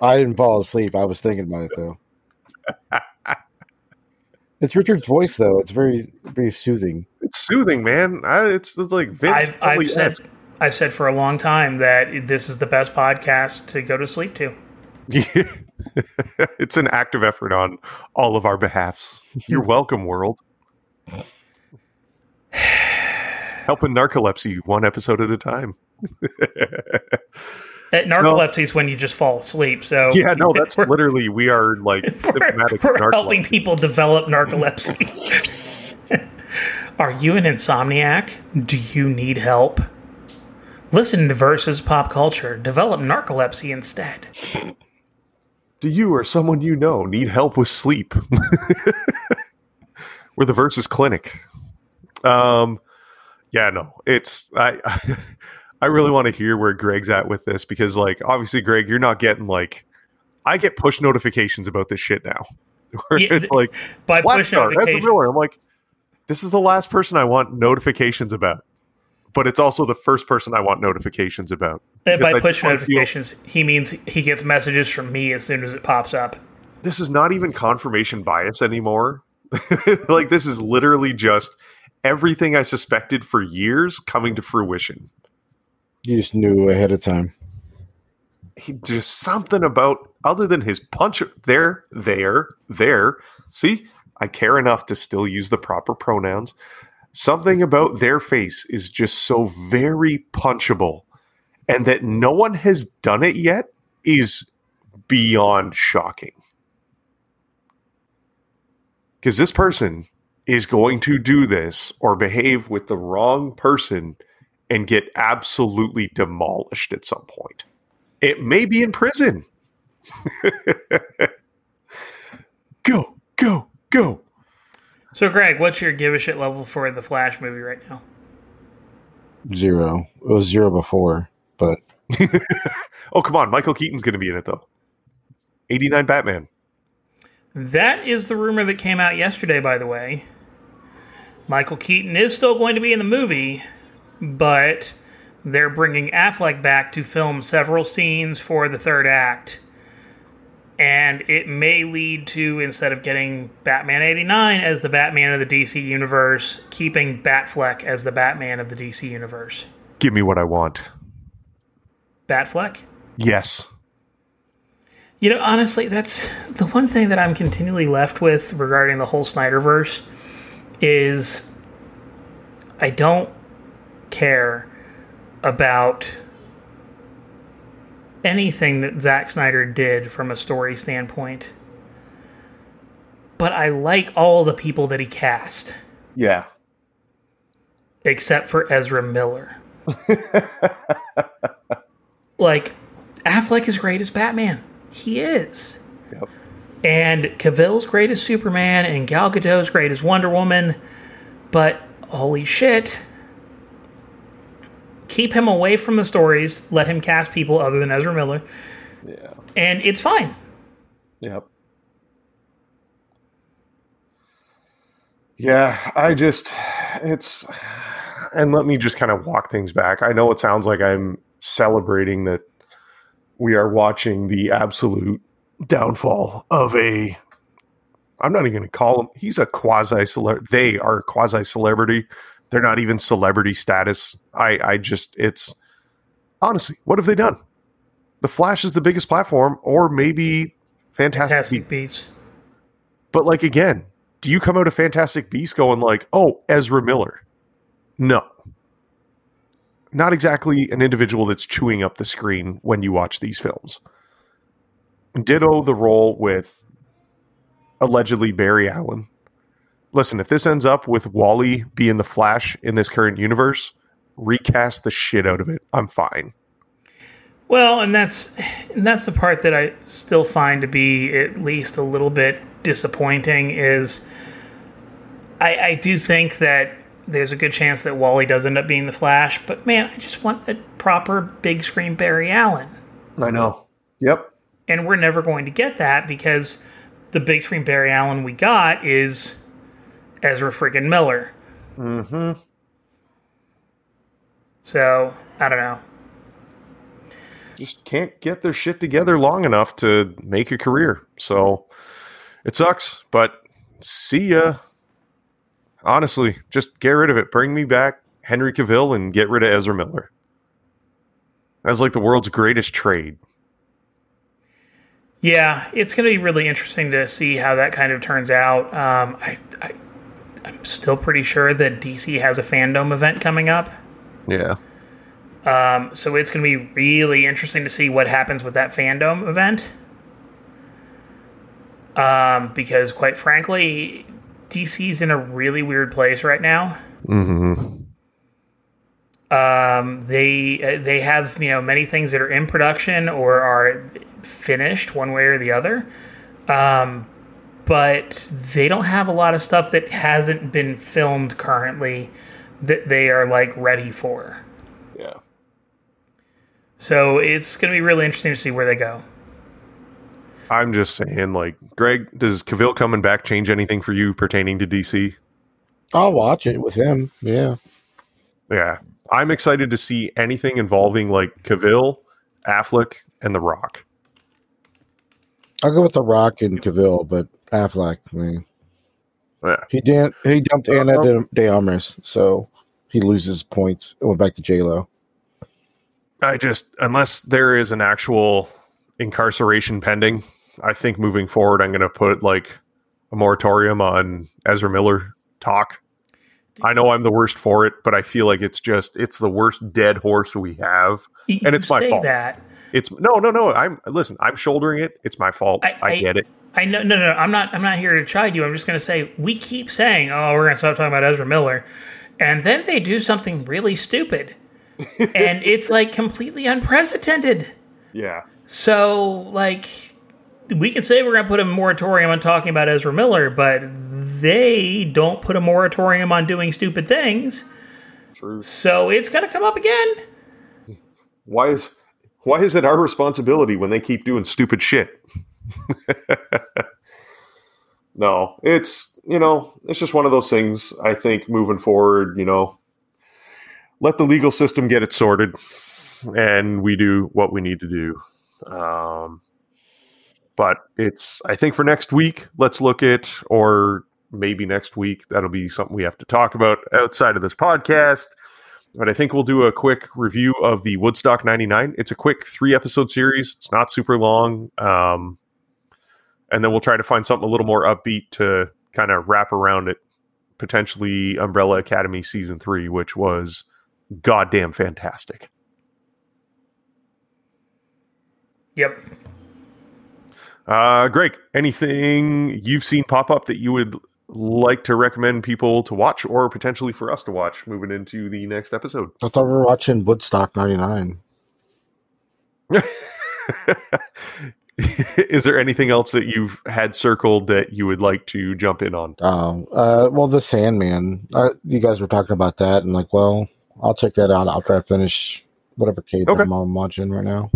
I didn't fall asleep. I was thinking about it though. it's Richard's voice though. It's very very soothing. it's soothing man I, it's, it's like Vince I've, I've said I've said for a long time that this is the best podcast to go to sleep to. it's an active effort on all of our behalfs. You're welcome, world. Helping narcolepsy one episode at a time. Uh, Narcolepsy is when you just fall asleep. So yeah, no, that's literally we are like we're, we're helping people develop narcolepsy. are you an insomniac? Do you need help? Listen to Versus Pop Culture. Develop narcolepsy instead. Do you or someone you know need help with sleep? We're the Versus Clinic. Um, yeah, no, it's I. I really want to hear where Greg's at with this because, like, obviously, Greg, you're not getting like. I get push notifications about this shit now. Yeah, like By push Star, notifications. Miller. I'm like, this is the last person I want notifications about, but it's also the first person I want notifications about. And by I push wanna feel- notifications, he means he gets messages from me as soon as it pops up. this is not even confirmation bias anymore. like this is literally just everything I suspected for years coming to fruition. You just knew ahead of time. He just something about other than his punch there, there, there. See, I care enough to still use the proper pronouns. Something about their face is just so very punchable, and that no one has done it yet is beyond shocking. Because this person is going to do this or behave with the wrong person and get absolutely demolished at some point. It may be in prison. go, go, go. So, Greg, what's your give a shit level for the Flash movie right now? Zero. It was zero before, but Oh, come on. Michael Keaton's going to be in it, though. 89 Batman. That is the rumor that came out yesterday, by the way. Michael Keaton is still going to be in the movie, but they're bringing Affleck back to film several scenes for the third act. And it may lead to, instead of getting Batman 89 as the Batman of the DC Universe, keeping Batfleck as the Batman of the DC Universe. Give me what I want. Batfleck? Yes. You know, honestly, that's the one thing that I'm continually left with regarding the whole Snyderverse is I don't care about anything that Zack Snyder did from a story standpoint. But I like all the people that he cast, Yeah. except for Ezra Miller. like, Affleck is great as Batman. He is. Yep. And Cavill's great as Superman, and Gal Gadot's great as Wonder Woman. But holy shit. Keep him away from the stories. Let him cast people other than Ezra Miller. Yeah. And it's fine. Yep. Yeah, I just it's and let me just kind of walk things back. I know it sounds like I'm celebrating that we are watching the absolute downfall of a I'm not even going to call him he's a quasi celebrity. They are quasi celebrity. They're not even celebrity status. I I just it's honestly, what have they done? The Flash is the biggest platform or maybe Fantastic, Fantastic Beasts. But like again, do you come out of Fantastic Beasts going like, "Oh, Ezra Miller"? No. Not exactly an individual that's chewing up the screen when you watch these films. Ditto the role with allegedly Barry Allen. Listen, if this ends up with Wally being the Flash in this current universe, recast the shit out of it. I'm fine. Well, and that's and that's the part that I still find to be at least a little bit disappointing is I, I do think that there's a good chance that Wally does end up being the Flash, but man, I just want a proper big screen Barry Allen. I know. Yep. And we're never going to get that because the big screen Barry Allen we got is Ezra freaking Miller. Mm-hmm. So I don't know. just can't get their shit together long enough to make a career. So it sucks, but see ya. Honestly, just get rid of it. Bring me back Henry Cavill and get rid of Ezra Miller. That's like the world's greatest trade. Yeah, it's going to be really interesting to see how that kind of turns out. Um, I, I, I'm still pretty sure that DC has a fandom event coming up. Yeah. Um, so it's going to be really interesting to see what happens with that fandom event. Um, because quite frankly, DC's in a really weird place right now. Mm-hmm. Um, they uh, they have you know many things that are in production or are finished one way or the other, um, but they don't have a lot of stuff that hasn't been filmed currently that they are like ready for. Yeah. So it's going to be really interesting to see where they go. I'm just saying, like, Greg, does Cavill coming back change anything for you pertaining to DC? I'll watch it with him. Yeah. Yeah. I'm excited to see anything involving like Cavill, Affleck, and The Rock. I'll go with The Rock and Cavill, but Affleck, man. Yeah. He didn't. He dumped Ana Uh, de, de Armas, so he loses points. It went back to J Lo. I just, unless there is an actual incarceration pending, I think moving forward, I'm going to put like a moratorium on Ezra Miller talk. I know I'm the worst for it, but I feel like it's just, it's the worst dead horse we have. You And it's my fault. That It's no, no, no. I'm, listen, I'm shouldering it. It's my fault. I- I, I- get it. I know. No, no, no. I'm not. I'm not here to chide you. I'm just going to say we keep saying, "Oh, we're going to stop talking about Ezra Miller," and then they do something really stupid, and it's like completely unprecedented. Yeah. So, like, we can say we're going to put a moratorium on talking about Ezra Miller, but they don't put a moratorium on doing stupid things. True. So it's going to come up again. Why is, why is it our responsibility when they keep doing stupid shit? no, it's you know, it's just one of those things. I think moving forward, you know, let the legal system get it sorted, and we do what we need to do. Um, but it's I think for next week, let's look at or maybe next week that'll be something we have to talk about outside of this podcast. But I think we'll do a quick review of the Woodstock 99. It's a quick three episode series. It's not super long. Um, and then we'll try to find something a little more upbeat to kind of wrap around it. Potentially Umbrella Academy season three, which was goddamn fantastic. Yep. Uh, Greg, anything you've seen pop up that you would like to recommend people to watch or potentially for us to watch moving into the next episode? I thought we were watching Woodstock '99. Is there anything else that you've had circled that you would like to jump in on? Oh, uh, well, the Sandman. Uh, you guys were talking about that, and like, well, I'll check that out. after I'll try to finish whatever K Okay. I'm watching right now.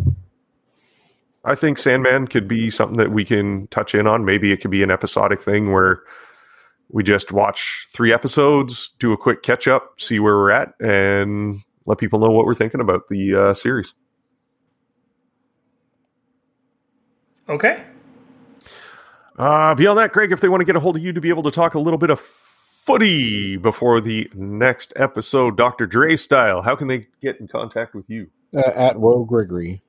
I think Sandman could be something that we can touch in on. Maybe it could be an episodic thing where we just watch three episodes, do a quick catch up, see where we're at, and let people know what we're thinking about the uh, series. Okay. Uh, beyond that, Greg, if they want to get a hold of you to be able to talk a little bit of footy before the next episode, Dr. Dre style, how can they get in contact with you? Uh, at Woe Gregory.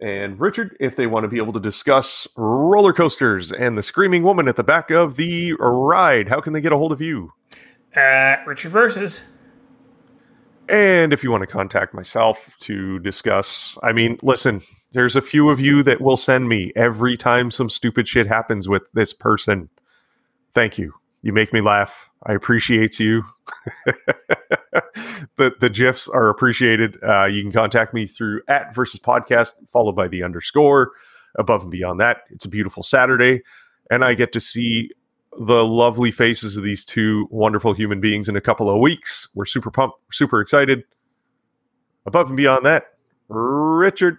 And Richard, if they want to be able to discuss roller coasters and the screaming woman at the back of the ride, how can they get a hold of you? Uh, Richard versus. And if you want to contact myself to discuss, I mean, listen, there's a few of you that will send me every time some stupid shit happens with this person. Thank you. You make me laugh. I appreciate you. the the gifs are appreciated. Uh, you can contact me through at versus podcast followed by the underscore. Above and beyond that, it's a beautiful Saturday, and I get to see the lovely faces of these two wonderful human beings in a couple of weeks. We're super pumped, super excited. Above and beyond that, Richard.